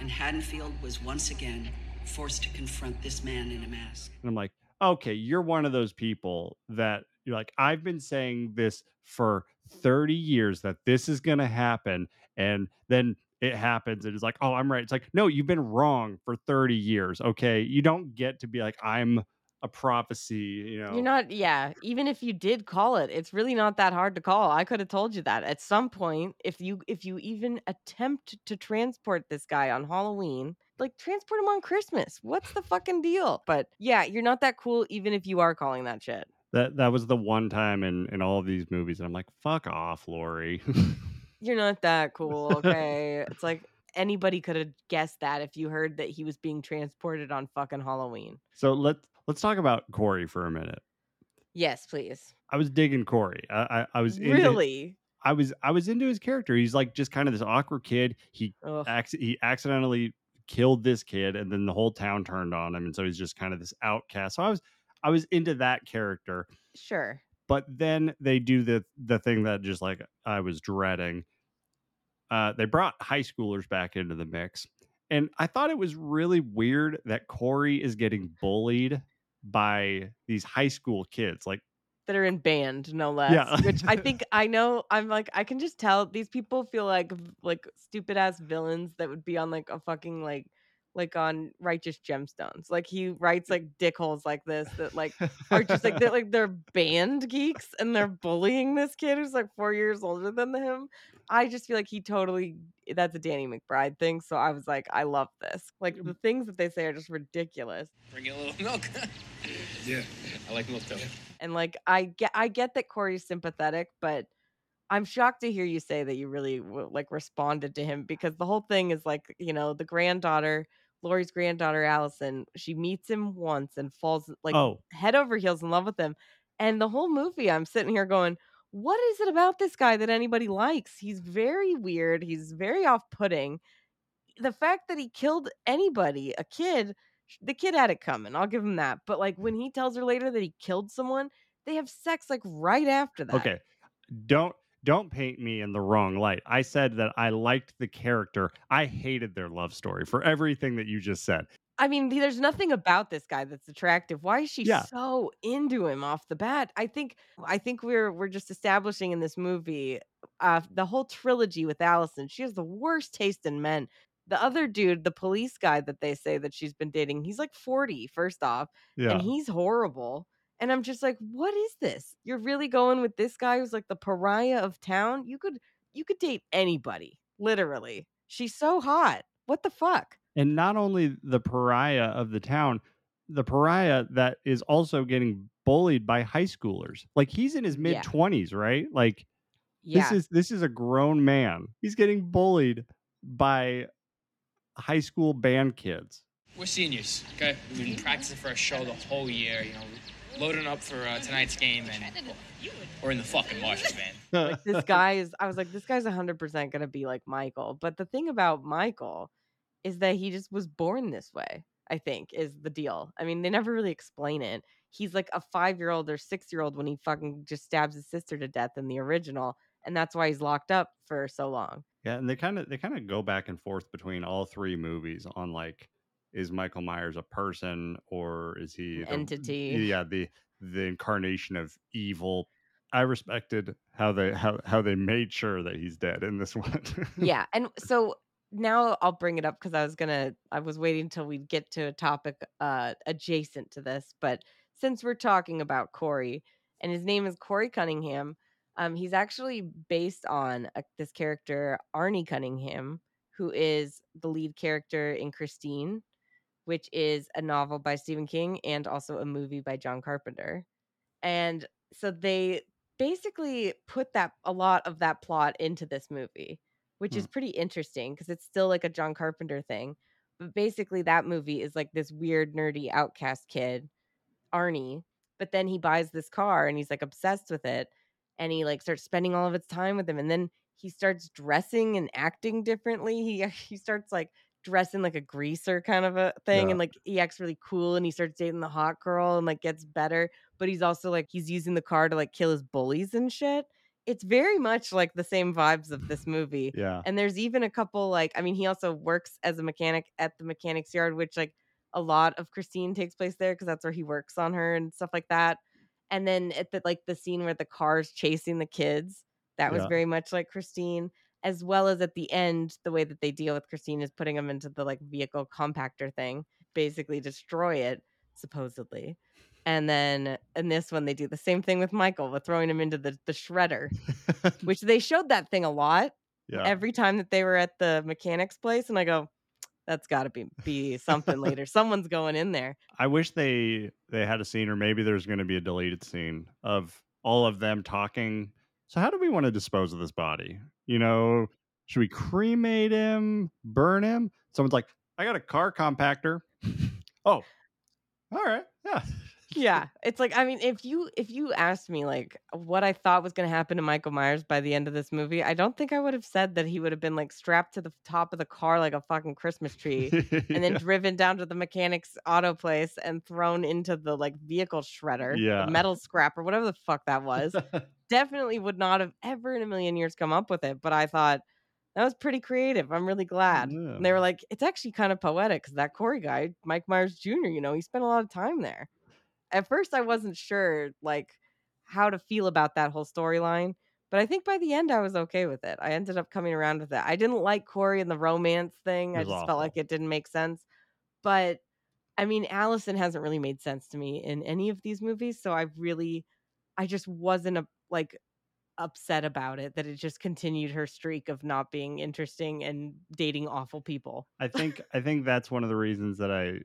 And Haddonfield was once again forced to confront this man in a mask. And I'm like, okay, you're one of those people that you're like, I've been saying this for 30 years that this is going to happen. And then it happens. It's like, oh, I'm right. It's like, no, you've been wrong for 30 years. Okay. You don't get to be like, I'm a prophecy, you know. You're not, yeah. Even if you did call it, it's really not that hard to call. I could have told you that at some point. If you if you even attempt to transport this guy on Halloween, like transport him on Christmas. What's the fucking deal? But yeah, you're not that cool, even if you are calling that shit. that that was the one time in in all of these movies. And I'm like, fuck off, Laurie. You're not that cool, okay? it's like anybody could have guessed that if you heard that he was being transported on fucking Halloween. so let's let's talk about Corey for a minute. Yes, please. I was digging Corey. I I, I was into- Really? I was I was into his character. He's like just kind of this awkward kid. He acc- he accidentally killed this kid, and then the whole town turned on him, and so he's just kind of this outcast. So I was I was into that character, Sure. but then they do the the thing that just like I was dreading. Uh, they brought high schoolers back into the mix, And I thought it was really weird that Corey is getting bullied by these high school kids. Like, that are in band, no less. Yeah. Which I think I know. I'm like, I can just tell these people feel like like stupid ass villains that would be on like a fucking like like on righteous gemstones. Like he writes like dickholes like this that like are just like they're like they're band geeks and they're bullying this kid who's like four years older than him. I just feel like he totally that's a Danny McBride thing. So I was like, I love this. Like the things that they say are just ridiculous. Bring you a little milk. Yeah. I like milk too. And like I get I get that Corey's sympathetic, but I'm shocked to hear you say that you really like responded to him because the whole thing is like, you know, the granddaughter, Laurie's granddaughter Allison, she meets him once and falls like oh, head over heels in love with him. And the whole movie, I'm sitting here going, what is it about this guy that anybody likes? He's very weird. He's very off putting. The fact that he killed anybody, a kid, the kid had it coming. I'll give him that. But like when he tells her later that he killed someone, they have sex like right after that. okay. Don't don't paint me in the wrong light. I said that I liked the character. I hated their love story for everything that you just said. I mean, there's nothing about this guy that's attractive. Why is she Yeah. so into him off the bat? I think I think we're we're just establishing in this movie uh the whole trilogy with Allison. She has the worst taste in men. The other dude, the police guy that they say that she's been dating, he's like 40, first off, Yeah. and he's horrible. And I'm just like, what is this? You're really going with this guy who's like the pariah of town? You could you could date anybody, literally. She's so hot. What the fuck? and not only the pariah of the town, the pariah that is also getting bullied by high schoolers. Like he's in his mid twenties, right? Like Yeah. this is this is a grown man. He's getting bullied by high school band kids. We're seniors, okay? We've been practicing for a show the whole year, you know, loading up for uh, tonight's game, and we're in the fucking marching band. like this guy is i was like this guy's 100% gonna be like michael. But the thing about michael is that he just was born this way i think is the deal. I mean they never really explain it. He's like a five year old or six year old when he fucking just stabs his sister to death in the original and that's why he's locked up for so long. Yeah, and they kind of they kind of go back and forth between all three movies on like is Michael Myers a person or is he An the- entity. Yeah, the the incarnation of evil. I respected how they how how they made sure that he's dead in this one. yeah and so now i'll bring it up because i was gonna i was waiting until we'd get to a topic uh adjacent to this but since we're talking about corey and his name is corey cunningham um he's actually based on a, this character arnie cunningham who is the lead character in christine which is a novel by stephen king and also a movie by john carpenter. And so they basically put that a lot of that plot into this movie which is hmm. pretty interesting because it's still like a john carpenter thing. But basically that movie is like this weird nerdy outcast kid arnie but then he buys this car and he's like obsessed with it and he like starts spending all of its time with him and then he starts dressing and acting differently. He he starts like dressing like a greaser kind of a thing Yeah. and like he acts really cool and he starts dating the hot girl and like gets better but he's also like he's using the car to like kill his bullies and shit it's very much like the same vibes of this movie yeah. and there's even a couple like I mean he also works as a mechanic at the mechanics yard which like a lot of Christine takes place there because that's where he works on her and stuff like that. And then at the like the scene where the car's chasing the kids, that was Yeah. very much like Christine, as well as at the end, the way that they deal with Christine is putting them into the like vehicle compactor thing, basically destroy it, supposedly. And then in this one, they do the same thing with Michael with throwing him into the, the shredder, which they showed that thing a lot yeah. every time that they were at the mechanics place and i go that's got to be be something later someone's going in there I wish they they had a scene, or maybe there's going to be a deleted scene of all of them talking. So, how do we want to dispose of this body? You know, should we cremate him, burn him? Someone's like, I got a car compactor. oh, all right, yeah, yeah it's like i mean if you if you asked me like what i thought was going to happen to michael myers by the end of this movie i don't think i would have said that he would have been like strapped to the top of the car like a fucking christmas tree and then driven down to the mechanic's auto place and thrown into the like vehicle shredder Yeah. metal scrap or whatever the fuck that was definitely would not have ever in a million years come up with it. But I thought, That was pretty creative. I'm really glad. Yeah. And they were like, it's actually kind of poetic because that Corey guy, Mike Myers Jr., you know, he spent a lot of time there. At first, I wasn't sure like how to feel about that whole storyline, but I think by the end, I was okay with it. I ended up coming around with it. I didn't like Corey and the romance thing. I just awful. felt like it didn't make sense. But I mean, Allison hasn't really made sense to me in any of these movies. So I really, I just wasn't a, like upset about it that it just continued her streak of not being interesting and dating awful people. I think I think that's one of the reasons that I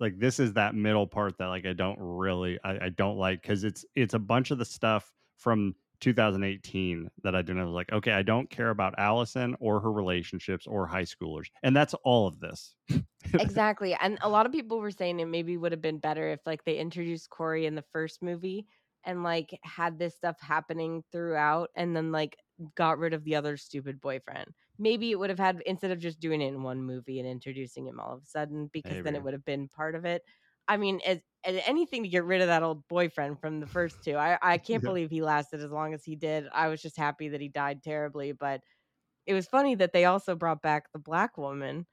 like this is that middle part that like I don't really I, I don't like because it's it's a bunch of the stuff from 2018 that I didn't like. Okay, I don't care about Allison or her relationships or high schoolers, and that's all of this. exactly. And a lot of people were saying it maybe would have been better if like they introduced Corey in the first movie and like had this stuff happening throughout and then like got rid of the other stupid boyfriend. Maybe it would have had instead of just doing it in one movie and introducing him all of a sudden because then it would have been part of it. I mean, as, as anything to get rid of that old boyfriend from the first two. I, I can't Yeah. believe he lasted as long as he did. I was just happy that he died terribly, but it was funny that they also brought back the black woman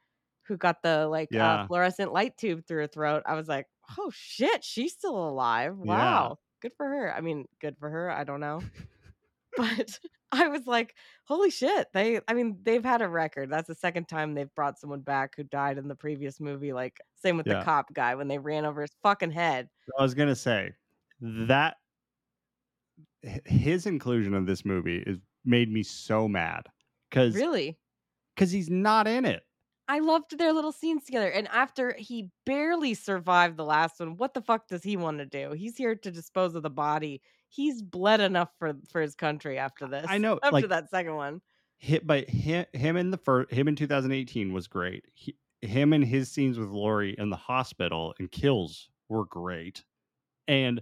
who got the like Yeah. uh, fluorescent light tube through her throat. I was like, oh shit, she's still alive. Yeah. Good for her. I mean, good for her. I don't know. but I was like, holy shit. They I mean, they've had a record. That's the second time they've brought someone back who died in the previous movie. Like same with Yeah. the cop guy when they ran over his fucking head. I was gonna say that his inclusion of this movie is made me so mad because Really? because he's not in it. I loved their little scenes together. And after he barely survived the last one, what the fuck does he want to do? He's here to dispose of the body. He's bled enough for for his country after this. I know, After like- that second one. hit by him, him in the first him in 2018 was great he, him and his scenes with laurie in the hospital and kills were great and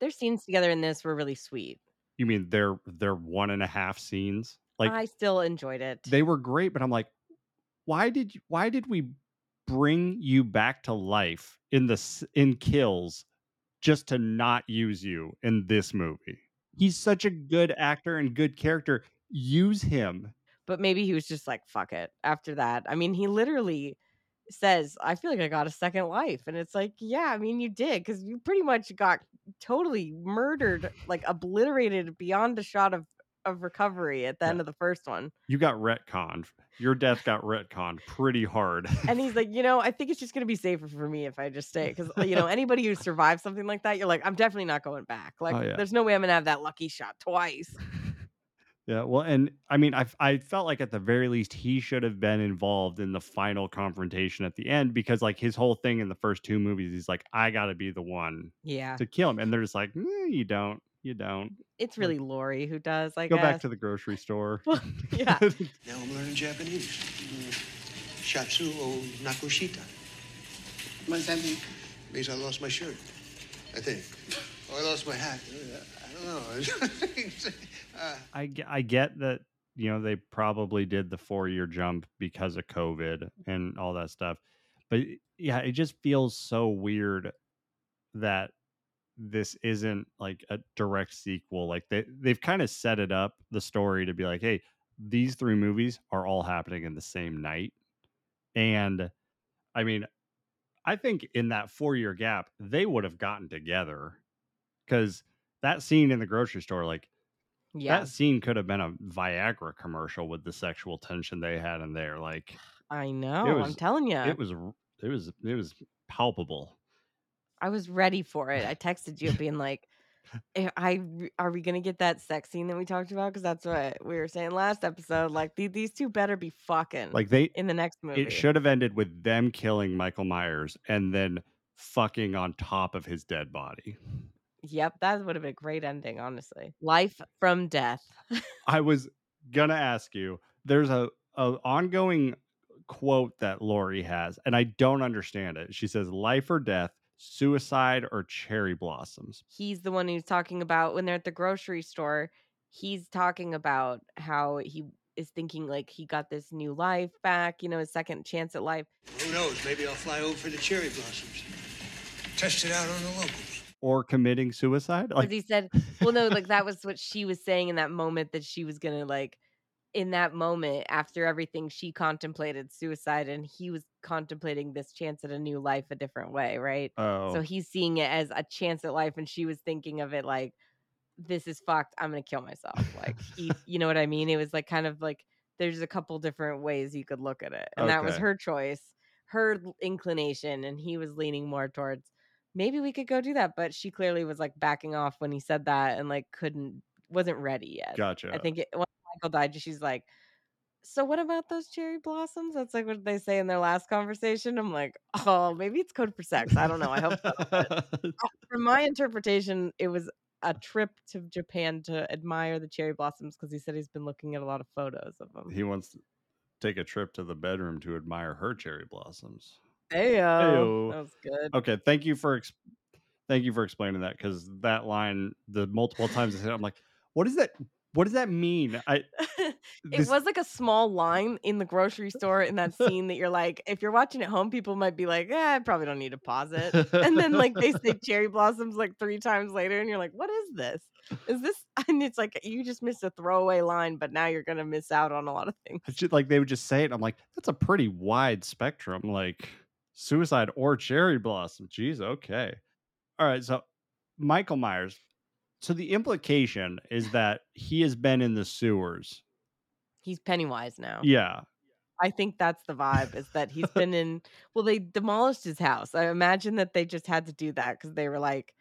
Their scenes together in this were really sweet. you mean their their one and a half scenes like I still enjoyed it. they were great but i'm like why did you why did we bring you back to life in the in kills just to not use you in this movie he's such a good actor and good character use him but maybe he was just like, fuck it. After that, I mean, he literally says, I feel like I got a second life. And it's like, yeah, I mean, you did because you pretty much got totally murdered, like obliterated beyond a shot of, of recovery at the end of the first one. you got retconned your death got retconned pretty hard And he's like, you know, I think it's just going to be safer for me if I just stay. Because, you know, anybody who survives something like that, you're like, I'm definitely not going back. Like, Oh, yeah. there's no way I'm going to have that lucky shot twice. Yeah, well, and I mean, I I felt like at the very least he should have been involved in the final confrontation at the end because like his whole thing in the first two movies, he's like, I got to be the one Yeah. to kill him, and they're just like, "Mm, you don't, you don't. It's really Laurie who does, I Go guess. back to the grocery store. Well, yeah. Now I'm learning Japanese. Shatsu o Nakushita. What does that mean? Means I lost my shirt. I think. Oh, I lost my hat. I don't know. uh, I I get that you know they probably did the four year jump because of COVID and all that stuff, but yeah, it just feels so weird that this isn't like a direct sequel. Like they they've kind of set it up the story to be like, hey, these three movies are all happening in the same night, and I mean, I think in that four year gap they would have gotten together because that scene in the grocery store, like Yeah. that scene could have been a Viagra commercial with the sexual tension they had in there. Like I know. I'm telling you. it was, it was, it was palpable. I was ready for it. I texted you being like, "Eh, I are we gonna get that sex scene that we talked about? Because that's what we were saying last episode. Like the- these two better be fucking Like they, in the next movie. it should have ended with them killing Michael Myers and then fucking on top of his dead body. Yep, that would have been a great ending. Honestly, life from death. I was gonna ask you. There's a, a ongoing quote that Laurie has, and I don't understand it. She says, "Life or death, suicide or cherry blossoms." He's the one who's talking about when they're at the grocery store. He's talking about how he is thinking like he got this new life back. You know, his second chance at life. who knows? Maybe I'll fly over for the cherry blossoms. Test it out on the locals. Or committing suicide? Because Like he said, well, no, like that was what she was saying in that moment that she was gonna like in that moment after everything she contemplated suicide and he was contemplating this chance at a new life a different way, right? Oh, So he's seeing it as a chance at life and she was thinking of it like this is fucked. I'm going to kill myself. Like he you know what I mean? It was like kind of like there's a couple different ways you could look at it. And that was her choice, her inclination and he was leaning more towards maybe we could go do that, but she clearly was like backing off when he said that and like couldn't wasn't ready yet. gotcha. I think it, Michael died, she's like, "So what about those cherry blossoms?" That's like what they say in their last conversation. I'm like, "Oh, maybe it's code for sex. I don't know. I hope so." But uh, from my interpretation, it was a trip to Japan to admire the cherry blossoms because he said he's been looking at a lot of photos of them. he wants to take a trip to the bedroom to admire her cherry blossoms. Hey, Heyo. that was good. Okay, thank you for ex- thank you for explaining that because that line, the multiple times I said, I'm like, what is that? What does that mean? I it was like a small line in the grocery store in that scene that you're like, if you're watching at home, people might be like, eh, I probably don't need to pause it. And then like they say cherry blossoms like three times later, and you're like, what is this? Is this? And it's like you just missed a throwaway line, but now you're gonna miss out on a lot of things. just like they would just say it. I'm like, that's a pretty wide spectrum, like suicide or cherry blossom. Jeez, okay. All right, so Michael Myers. So the implication is that he has been in the sewers. He's Pennywise now. Yeah. I think that's the vibe is that he's been in well, they demolished his house. I imagine that they just had to do that because they were like,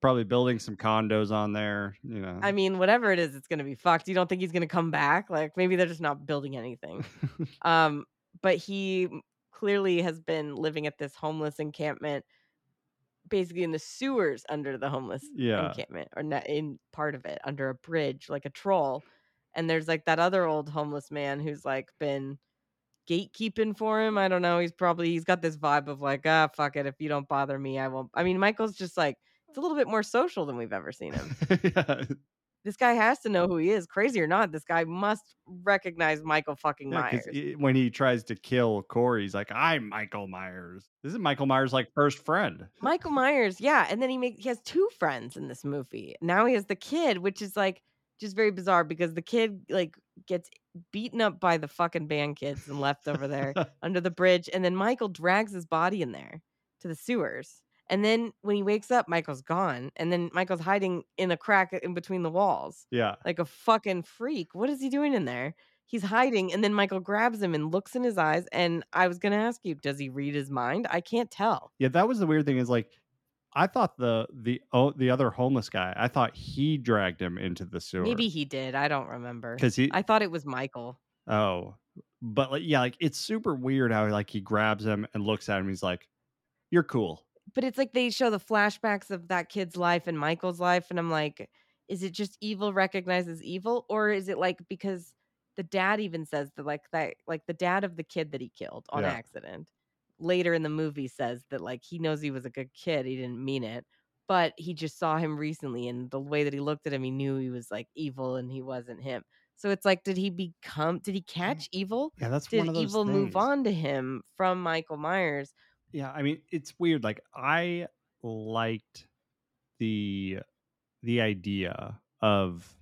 Probably building some condos on there, you know. I mean, whatever it is, it's gonna be fucked. You don't think he's gonna come back? Like maybe they're just not building anything. um, but he clearly has been living at this homeless encampment, basically in the sewers under the homeless Yeah. encampment, or not in part of it under a bridge, like a troll. And there's like that other old homeless man who's like been gatekeeping for him. I don't know. He's probably he's got this vibe of like, ah, fuck it. If you don't bother me, I won't. I mean, Michael's just like it's a little bit more social than we've ever seen him. yeah. This guy has to know who he is. Crazy or not, this guy must recognize Michael fucking Yeah, Myers. when he tries to kill Corey, he's like, "I'm Michael Myers." This is Michael Myers' like first friend. Michael Myers, yeah, and then he makes he has two friends in this movie. Now he has the kid, which is like just very bizarre because the kid like gets beaten up by the fucking band kids and left over there under the bridge, and then Michael drags his body in there to the sewers. And then when he wakes up, Michael's gone, and then Michael's hiding in a crack in between the walls. yeah, like a fucking freak. What is he doing in there? He's hiding, and then Michael grabs him and looks in his eyes. And I was gonna ask you, does he read his mind? I can't tell. yeah. That was the weird thing. Is like, I thought the the oh the other homeless guy. I thought he dragged him into the sewer. Maybe he did. I don't remember. because he. I thought it was Michael. oh, but like yeah, like it's super weird how like he grabs him and looks at him. He's like, "You're cool." But it's like they show the flashbacks of that kid's life and Michael's life, and I'm like, is it just evil recognizes evil, or is it like because the dad even says that like that like the dad of the kid that he killed on Yeah. accident later in the movie says that like he knows he was a good kid, he didn't mean it, but he just saw him recently, and the way that he looked at him, he knew he was like evil, and he wasn't him. So it's like, did he become? Did he catch evil? Yeah, that's Did one of those evil move on to him from Michael Myers? Yeah i mean it's weird like i liked the the idea of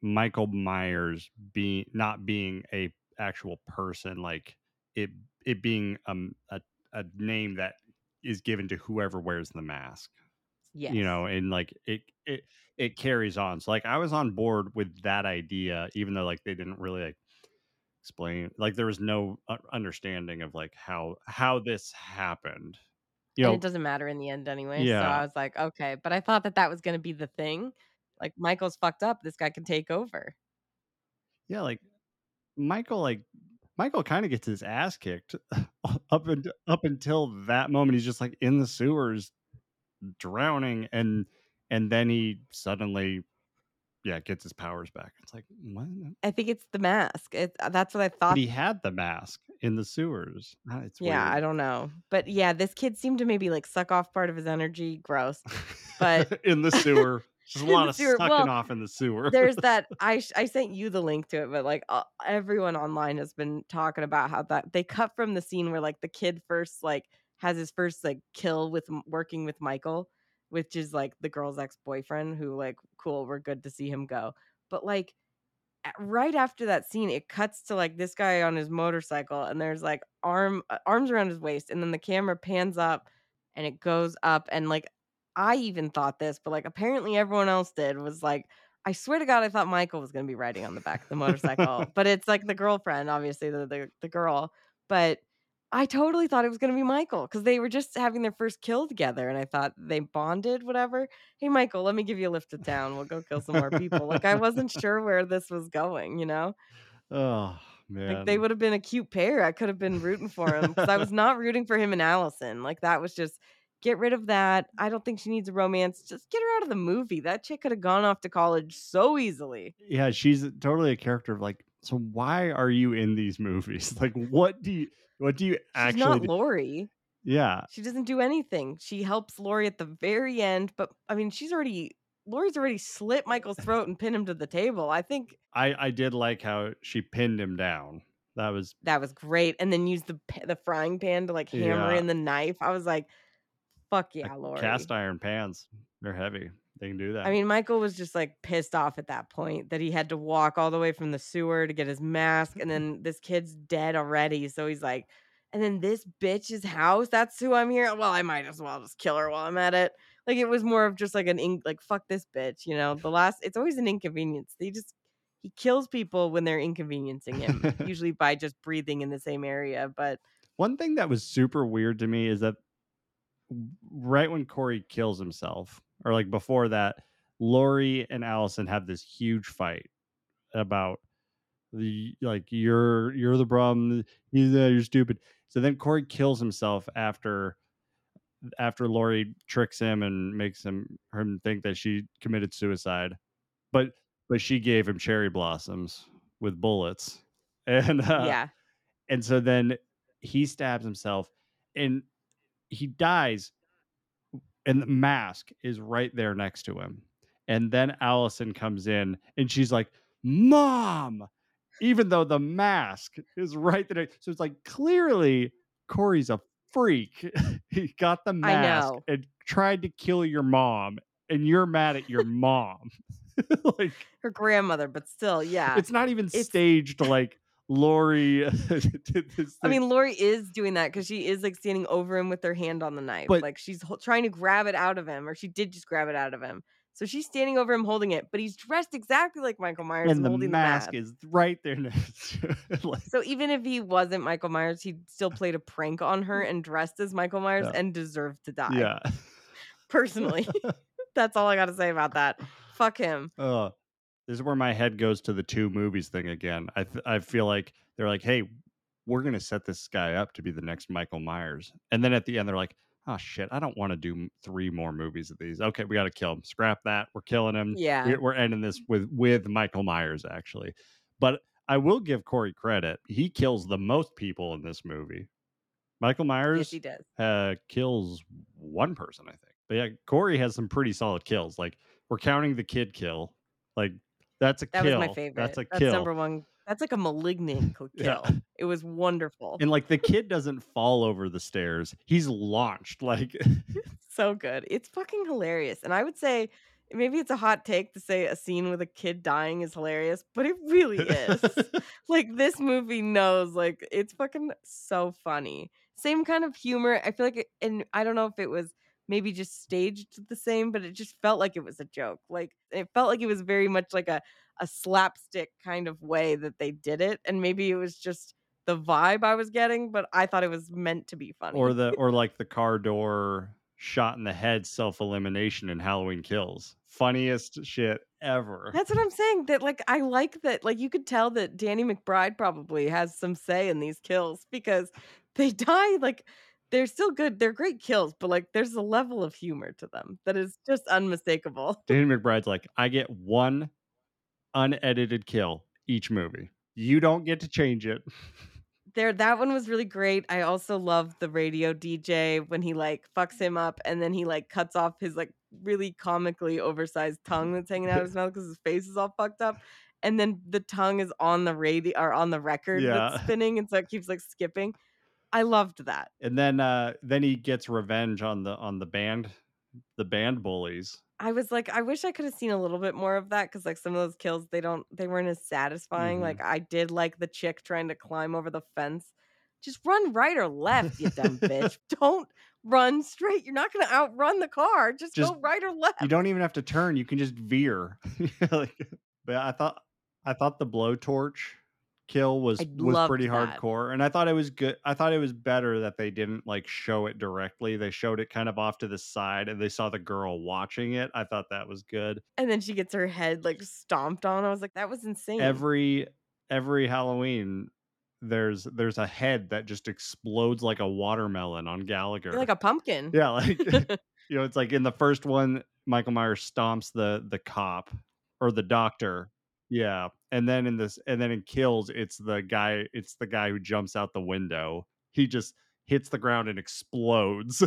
michael myers being not being a actual person like it it being um a, a name that is given to whoever wears the mask yeah you know and like it it it carries on. So like i was on board with that idea even though like they didn't really like explain like there was no understanding of like how how this happened you know it doesn't matter in the end anyway. So Yeah. I was like, okay, but I thought that that was going to be the thing. Like Michael's fucked up. This guy can take over. yeah like michael like michael kind of gets his ass kicked up and up until that moment he's just like in the sewers drowning and and then he suddenly yeah gets his powers back it's like what I think it's the mask. It, uh, that's what I but thought. he had the mask in the sewers Ah, it's yeah, I don't know, but yeah, this kid seemed to maybe like suck off part of his energy. Gross. But- in the sewer there's a lot of sewer, sucking well, off in the sewer There's that. I I sent you the link to it, but like uh, everyone online has been talking about how that they cut from the scene where like the kid first like has his first like kill with working with Michael, which is like the girl's ex boyfriend who like cool, we're good to see him go, but like right after that scene, it cuts to like this guy on his motorcycle, and there's like arm uh, arms around his waist, and then the camera pans up, and it goes up, and like I even thought this, but like apparently everyone else did was like. I swear to God, I thought Michael was going to be riding on the back of the motorcycle, but it's like the girlfriend, obviously the the, the girl. But I totally thought it was going to be Michael because they were just having their first kill together, and I thought they bonded, whatever. Hey, Michael, let me give you a lift to town. We'll go kill some more people. Like I wasn't sure where this was going, you know. Oh man. Like they would have been a cute pair. I could have been rooting for him because I was not rooting for him and Allison. Like that was just get rid of that. I don't think she needs a romance. Just get her out of the movie. That chick could have gone off to college so easily. yeah, she's totally a character of like. So why are you in these movies? Like, what do you what do you She's actually? not do? Laurie. Yeah, She doesn't do anything. She helps Laurie at the very end, but I mean, she's already Laurie's already slit Michael's throat and pinned him to the table. I think I I did like how she pinned him down. That was that was great, and then used the the frying pan to like hammer Yeah. in the knife. I was like, "Fuck yeah, Laurie!" cast iron pans. They're heavy. They can do that. I mean, Michael was just like pissed off at that point that he had to walk all the way from the sewer to get his mask, and then this kid's dead already. So he's like, and then this bitch's house. That's who I'm here. Well, I might as well just kill her while I'm at it. Like it was more of just like an in- like fuck this bitch. You know, the last. It's always an inconvenience. They just he kills people when they're inconveniencing him, usually by just breathing in the same area. But One thing that was super weird to me is that right when Corey kills himself, or like before that, Laurie and Allison have this huge fight about the like you're you're the problem. He's uh, you're stupid. So then Corey kills himself after after Laurie tricks him and makes him him think that she committed suicide, but but she gave him cherry blossoms with bullets, and uh, yeah, and so then he stabs himself and he dies and the mask is right there next to him. And then allison comes in and she's like mom! even though the mask is right there so it's like clearly corey's a freak. He got the mask and tried to kill your mom and you're mad at your mom. Like her grandmother, but still, yeah. it's not even It's- staged like Laurie did this I mean, Laurie is doing that because she is like standing over him with her hand on the knife. But- like she's ho- trying to grab it out of him, or she did just grab it out of him. So she's standing over him holding it, but he's dressed exactly like Michael Myers and the holding mask the mask. is right there next to like, So even if he wasn't Michael Myers, he still played a prank on her and dressed as Michael Myers Yeah. and deserved to die. yeah. Personally, that's all I got to say about that. Fuck him. Uh, this is where my head goes to the two movies thing again. I th- I feel like they're like, hey, we're gonna set this guy up to be the next Michael Myers, and then at the end they're like, oh shit, I don't want to do three more movies of these. Okay, we got to kill him. Scrap that. We're killing him. Yeah. We're, we're ending this with with Michael Myers actually, but I will give Corey credit. He kills the most people in this movie. Michael Myers Yes, he does. uh, kills one person, I think. But yeah, Corey has some pretty solid kills. Like we're counting the kid kill. Like that's a That kill. was my favorite. That's a That's kill. number one. That's like a malignant kill. Yeah. It was wonderful. And like the kid doesn't fall over the stairs. He's launched. Like so good. It's fucking hilarious. And I would say maybe it's a hot take to say a scene with a kid dying is hilarious, but it really is. like this movie knows like it's fucking so funny. Same kind of humor. I feel like it, and I don't know if it was maybe just staged the same, but it just felt like it was a joke. Like it felt like it was very much like a a slapstick kind of way that they did it and maybe it was just the vibe I was getting, but I thought it was meant to be funny. or the or like the car door shot in the head self elimination in Halloween Kills. Funniest shit ever. That's what I'm saying. That like I like that like you could tell that Danny McBride probably has some say in these kills because they die like they're still good. They're great kills, but like there's a level of humor to them that is just unmistakable. Danny McBride's like, I get one unedited kill each movie. You don't get to change it. There that one was really great. I also love the radio DJ when he like fucks him up and then he like cuts off his like really comically oversized tongue that's hanging out of his mouth because his face is all fucked up. And then the tongue is on the radio or on the record Yeah. that's spinning and so it keeps like skipping. I loved that. And then uh then he gets revenge on the on the band the band bullies I was like, I wish I could have seen a little bit more of that because like some of those kills they don't they weren't as satisfying. Mhm. Like I did like the chick trying to climb over the fence. Just run right or left, you dumb bitch. Don't run straight. You're not gonna outrun the car. Just, Just- go right or left. you don't even have to turn you can just veer like, but i thought i thought the blowtorch kill was I was pretty that. hardcore and i thought it was good i thought it was better that they didn't like show it directly they showed it kind of off to the side and they saw the girl watching it i thought that was good And then she gets her head like stomped on. I was like, that was insane. every every halloween there's there's a head that just explodes like a watermelon on gallagher You're like a pumpkin. yeah like you know it's like in the first one michael myers stomps the the cop or the doctor yeah and then in this and then in kills it's the guy it's the guy who jumps out the window he just hits the ground and explodes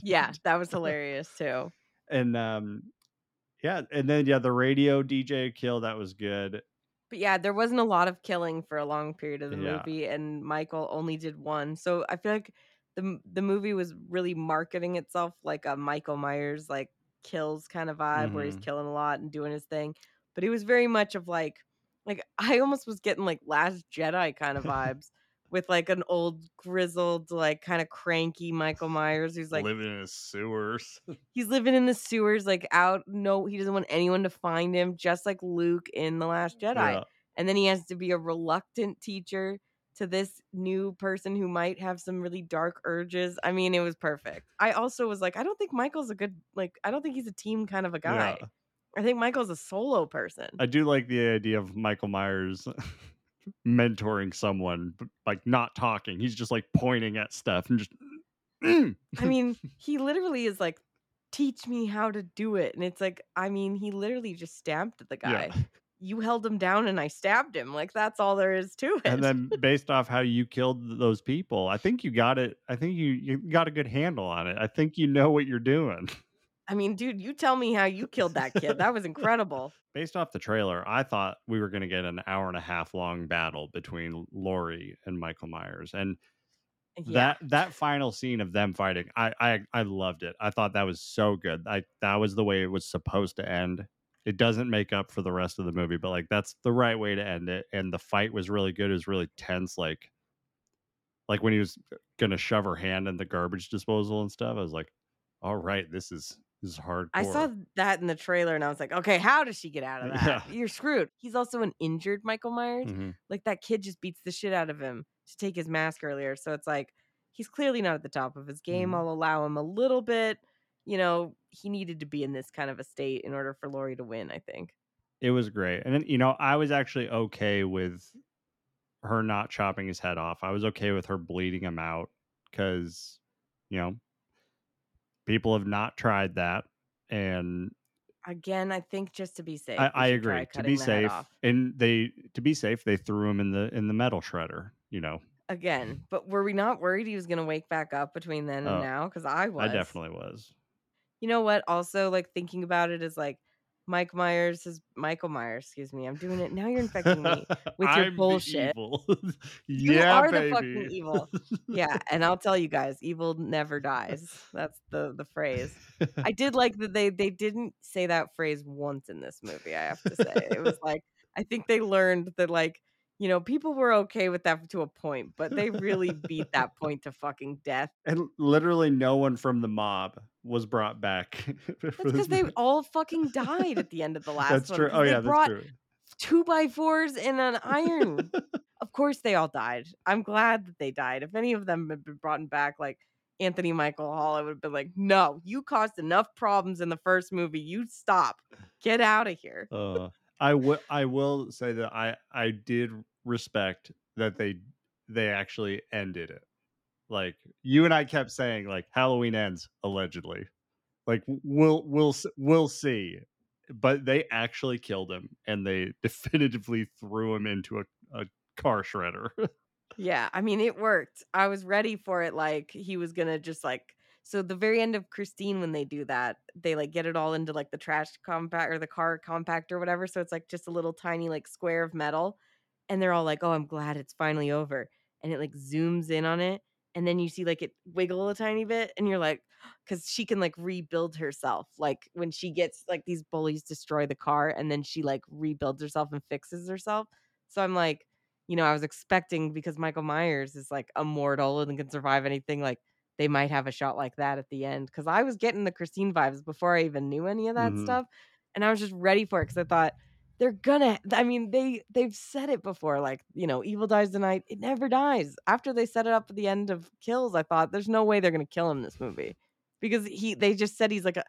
yeah, that was hilarious too. and um yeah and then yeah the radio dj kill that was good But yeah, there wasn't a lot of killing for a long period of the Yeah. movie, and Michael only did one. So I feel like the the movie was really marketing itself like a Michael Myers like kills kind of vibe, where he's Mhm. killing a lot and doing his thing. But it was very much of like like I almost was getting like Last Jedi kind of vibes with like an old grizzled like kind of cranky Michael Myers who's like living in the sewers. He's living in the sewers like out no he doesn't want anyone to find him just like luke in the last jedi. Yeah. and then he has to be a reluctant teacher to this new person who might have some really dark urges. I mean it was perfect. I also was like i don't think michael's a good like i don't think he's a team kind of a guy. Yeah. I think michael's a solo person I do like the idea of Michael Myers mentoring someone, but like not talking. He's just like pointing at stuff and just. I mean he literally is like teach me how to do it and it's like i mean he literally just stamped the guy Yeah. you held him down and i stabbed him like that's all there is to it And then based off how you killed those people, I think you got it. I think you you got a good handle on it. I think you know what you're doing. I mean, dude, you tell me how you killed that kid. That was incredible. Based off the trailer, I thought we were going to get an hour and a half long battle between Laurie and Michael Myers, and Yeah. that that final scene of them fighting I, I i loved it i thought that was so good i that was the way it was supposed to end it doesn't make up for the rest of the movie but like that's the right way to end it and the fight was really good it was really tense like like when he was gonna shove her hand in the garbage disposal and stuff i was like all right this is this is hardcore I saw that in the trailer and I was like, okay, how does she get out of that? Yeah. You're screwed. He's also an injured Michael Myers. Mhm. Like that kid just beats the shit out of him to take his mask earlier. So it's like he's clearly not at the top of his game. Mhm. I'll allow him a little bit. You know, he needed to be in this kind of a state in order for Laurie to win, I think. it was great and then you know i was actually okay with her not chopping his head off i was okay with her bleeding him out because you know people have not tried that and Again, I think just to be safe. i, I agree to be safe and they to be safe they threw him in the in the metal shredder you know Again, but were we not worried he was going to wake back up between then and Oh, now? Because I was. i definitely was You know what? Also, like thinking about it is like Mike Myers is Michael Myers. Excuse me. I'm doing it now. You're infecting me. with your bullshit. You yeah are baby. the fucking evil. Yeah, and I'll tell you guys, evil never dies. That's the the phrase. I did like that they they didn't say that phrase once in this movie. I have to say, it was like I think they learned that like you know people were okay with that to a point, but they really beat that point to fucking death. and literally no one from the mob was brought back That's because they all fucking died at the end of the last that's one. true oh yeah that's true two by fours and an iron. of course they all died. I'm glad that they died. If any of them had been brought back, like Anthony Michael Hall, I would have been like, no, you caused enough problems in the first movie. You stop. Get out of here. uh, I will I will say that I I did respect that they they actually ended it. Like you and I kept saying like Halloween ends allegedly. Like we'll we'll we'll see. But they actually killed him and they definitively threw him into a, a car shredder. Yeah, I mean, it worked. I was ready for it. Like he was gonna just like. So the very end of Christine, when they do that, they like get it all into like the trash compact or the car compact or whatever. So it's like just a little tiny like square of metal, and they're all like, "Oh, I'm glad it's finally over." And it like zooms in on it, and then you see like it wiggle a tiny bit and you're like because she can like rebuild herself like when she gets like these bullies destroy the car and then she like rebuilds herself and fixes herself so i'm like you know i was expecting because michael myers is like immortal and can survive anything like they might have a shot like that at the end because i was getting the christine vibes before i even knew any of that Mhm. stuff and i was just ready for it because i thought they're gonna i mean they they've said it before like you know evil dies tonight it never dies after they set it up at the end of kills i thought there's no way they're gonna kill him in this movie because he they just said he's like a,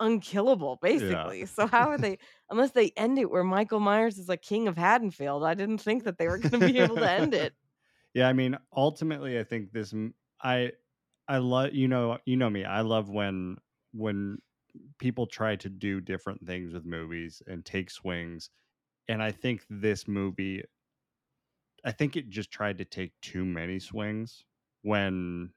unkillable basically so how are they unless they end it where michael myers is like king of haddonfield i didn't think that they were gonna be able to end it Yeah, I mean, ultimately, I think this. i i love you know you know me. I love when when people try to do different things with movies and take swings, and I think this movie. I think it just tried to take too many swings when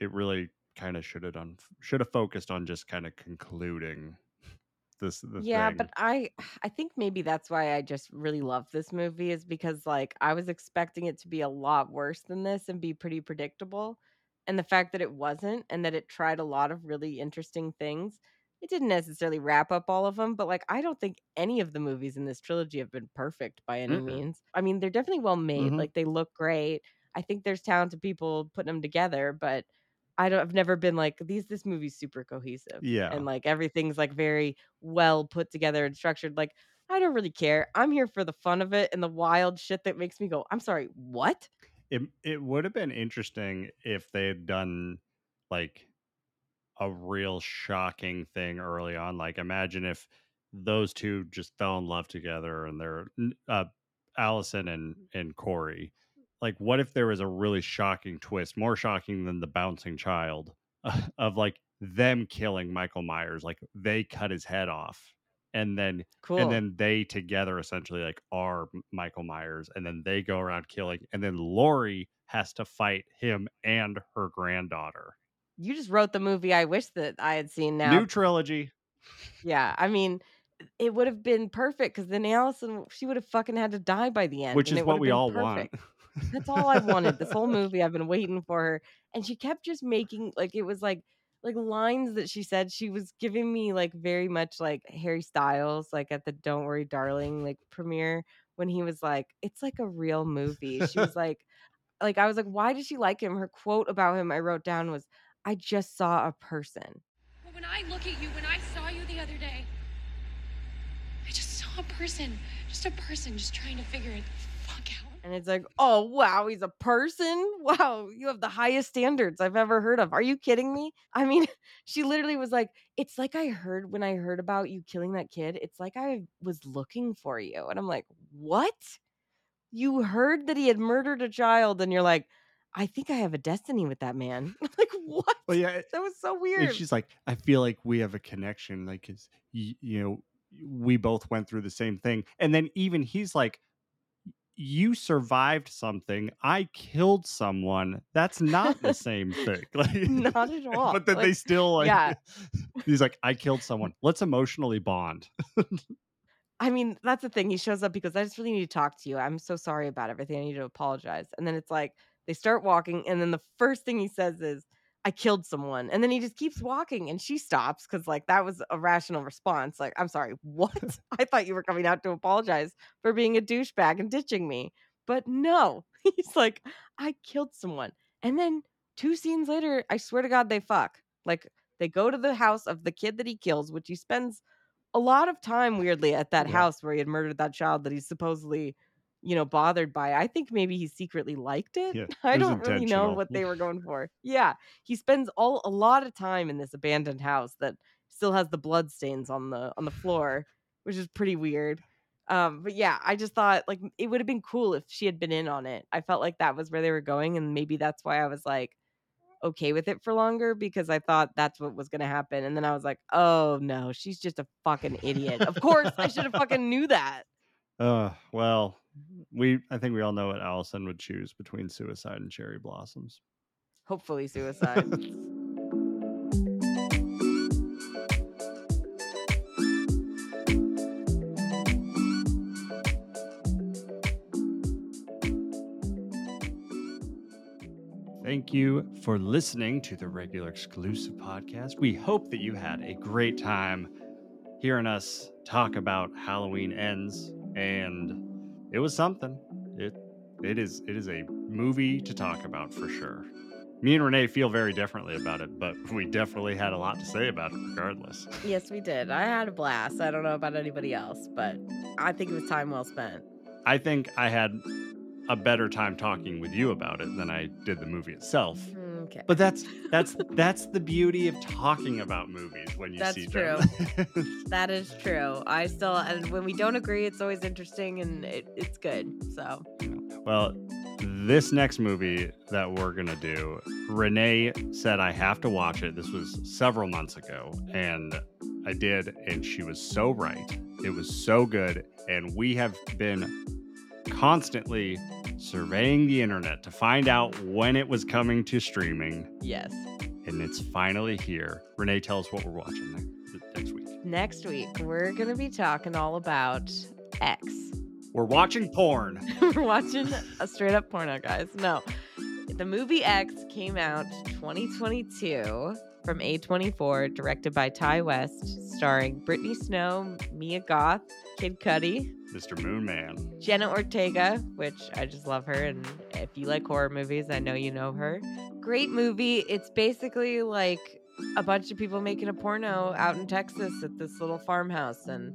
it really kind of should have done should have focused on just kind of concluding this the yeah thing. but i i think maybe that's why i just really love this movie is because like i was expecting it to be a lot worse than this and be pretty predictable and the fact that it wasn't and that it tried a lot of really interesting things it didn't necessarily wrap up all of them but like i don't think any of the movies in this trilogy have been perfect by any Mm-mm. means i mean they're definitely well made Mhm. like they look great i think there's talented people putting them together but i don't i've never been like these this movie's super cohesive Yeah. and like everything's like very well put together and structured like i don't really care i'm here for the fun of it and the wild shit that makes me go i'm sorry what It it would have been interesting if they had done like a real shocking thing early on. Like imagine if those two just fell in love together and they're uh Allison and and Corey. Like what if there was a really shocking twist, more shocking than the bouncing child of like them killing Michael Myers, like they cut his head off and then cool and then they together essentially like are Michael Myers, and then they go around killing, and then Laurie has to fight him and her granddaughter. you just wrote the movie i wish that i had seen now New trilogy. yeah i mean it would have been perfect because then allison she would have fucking had to die by the end which is what we all perfect. want. That's all I've wanted this whole movie. I've been waiting for her, and she kept just making like it was like like lines that she said. She was giving me like very much like Harry Styles, like at the "Don't Worry, Darling" like premiere when he was like, "It's like a real movie." She was like, like I was like, why did she like him? Her quote about him I wrote down was, "I just saw a person." But when I look at you, when I saw you the other day, I just saw a person, just a person, just trying to figure it the fuck out. And it's like, oh wow, he's a person. Wow, you have the highest standards I've ever heard of. Are you kidding me? I mean, she literally was like, it's like I heard when I heard about you killing that kid. It's like I was looking for you, and I'm like, what? You heard that he had murdered a child, and you're like, I think I have a destiny with that man. like what? Well, yeah, it- that was so weird. she's like, I feel like we have a connection, like, 'cause you know, we both went through the same thing, and then even he's like. You survived something. I killed someone. That's not the same thing. Like, Not at all. But then they still like. yeah. He's like, I killed someone. Let's emotionally bond. I mean, that's the thing. He shows up because I just really need to talk to you. I'm so sorry about everything. I need to apologize. And then it's like they start walking, and then the first thing he says is, I killed someone. And then he just keeps walking and she stops because, like, that was a rational response. Like, I'm sorry, what? I thought you were coming out to apologize for being a douchebag and ditching me. But no, he's like, I killed someone. And then two scenes later, I swear to God, they fuck. Like, they go to the house of the kid that he kills, which he spends a lot of time weirdly at that Yeah. house where he had murdered that child that he's supposedly you know bothered by i think maybe he secretly liked it Yeah, i don't really know what they were going for yeah he spends all a lot of time in this abandoned house that still has the blood stains on the on the floor which is pretty weird um but yeah i just thought like it would have been cool if she had been in on it i felt like that was where they were going and maybe that's why i was like okay with it for longer because I thought that's what was going to happen. And then I was like, oh no, she's just a fucking idiot. of course, I should have fucking knew that. Uh, well, we I think we all know what Allison would choose between suicide and cherry blossoms. Hopefully, suicide. Thank thank you for listening to the regular exclusive podcast. We hope that you had a great time hearing us talk about Halloween Ends, and it was something. It it is it is a movie to talk about for sure. Me and Renee feel very differently about it, but we definitely had a lot to say about it regardless. Yes, we did. I had a blast. I don't know about anybody else, but I think it was time well spent. I think I had a better time talking with you about it than I did the movie itself. Mm-hmm. Okay. But that's that's that's the beauty of talking about movies when you That's see true. them. That is true. I still, and when we don't agree, it's always interesting and it, it's good. So, well, this next movie that we're gonna do, Renee said I have to watch it. This was several months ago, and I did, and she was so right. It was so good, and we have been constantly surveying the internet to find out when it was coming to streaming, yes. and it's finally here. Renee, tell us what we're watching next, next week. Next week, we're going to be talking all about X. We're watching porn. we're watching a straight up porno, guys. No. The movie X came out 2022 from A24, directed by Ti West, starring Brittany Snow, Mia Goth, Kid Cudi, Mr. Moon Man. Jenna Ortega, which I just love her. And if you like horror movies, I know you know her. Great movie. It's basically like a bunch of people making a porno out in Texas at this little farmhouse, and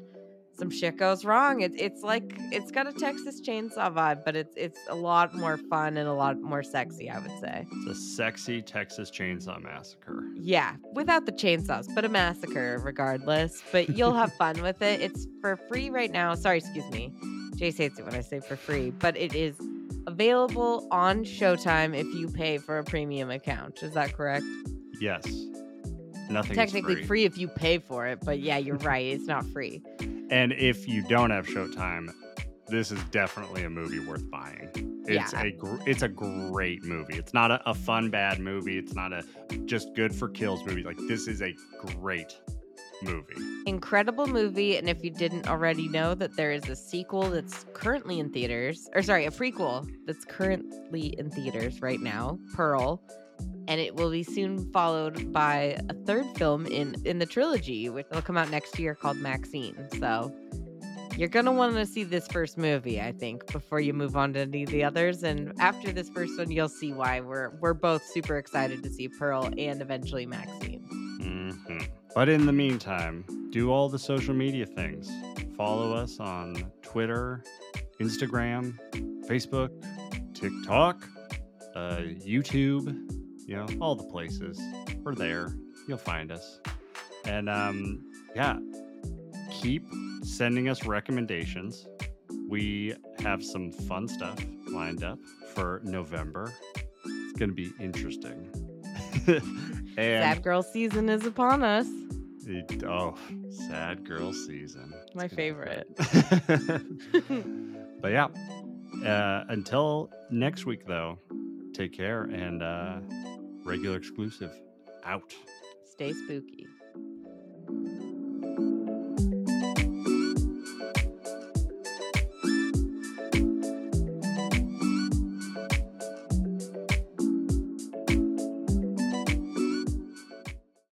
some shit goes wrong. It's it's like it's got a Texas Chainsaw vibe, but it's it's a lot more fun and a lot more sexy. I would say. It's a sexy Texas Chainsaw Massacre. Yeah, without the chainsaws, but a massacre regardless. But you'll have fun with it. It's for free right now. Sorry, excuse me. Jace hates it when I say for free, but it is available on Showtime if you pay for a premium account. Is that correct? Yes. Nothing Technically free. free. if you pay for it, but yeah, you're right. It's not free. And if you don't have Showtime, this is definitely a movie worth buying. It's Yeah. a gr- it's a great movie. It's not a, a fun bad movie. It's not a just good for kills movie. Like this is a great movie. Incredible movie. And if you didn't already know that there is a sequel that's currently in theaters, or sorry, a prequel that's currently in theaters right now, Pearl. And it will be soon followed by a third film in in the trilogy, which will come out next year called Maxine. So you're gonna want to see this first movie, I think, before you move on to any of the others. And after this first one, you'll see why we're we're both super excited to see Pearl and eventually Maxine. hmm But in the meantime, do all the social media things. Follow us on Twitter, Instagram, Facebook, TikTok, uh, YouTube. You know, all the places. We're there. You'll find us. And um, yeah, keep sending us recommendations. We have some fun stuff lined up for November. It's going to be interesting. and Sad girl season is upon us. it- oh, sad girl season. It's My favorite. but yeah, uh, until next week, though, take care and uh, regular exclusive out. Stay spooky.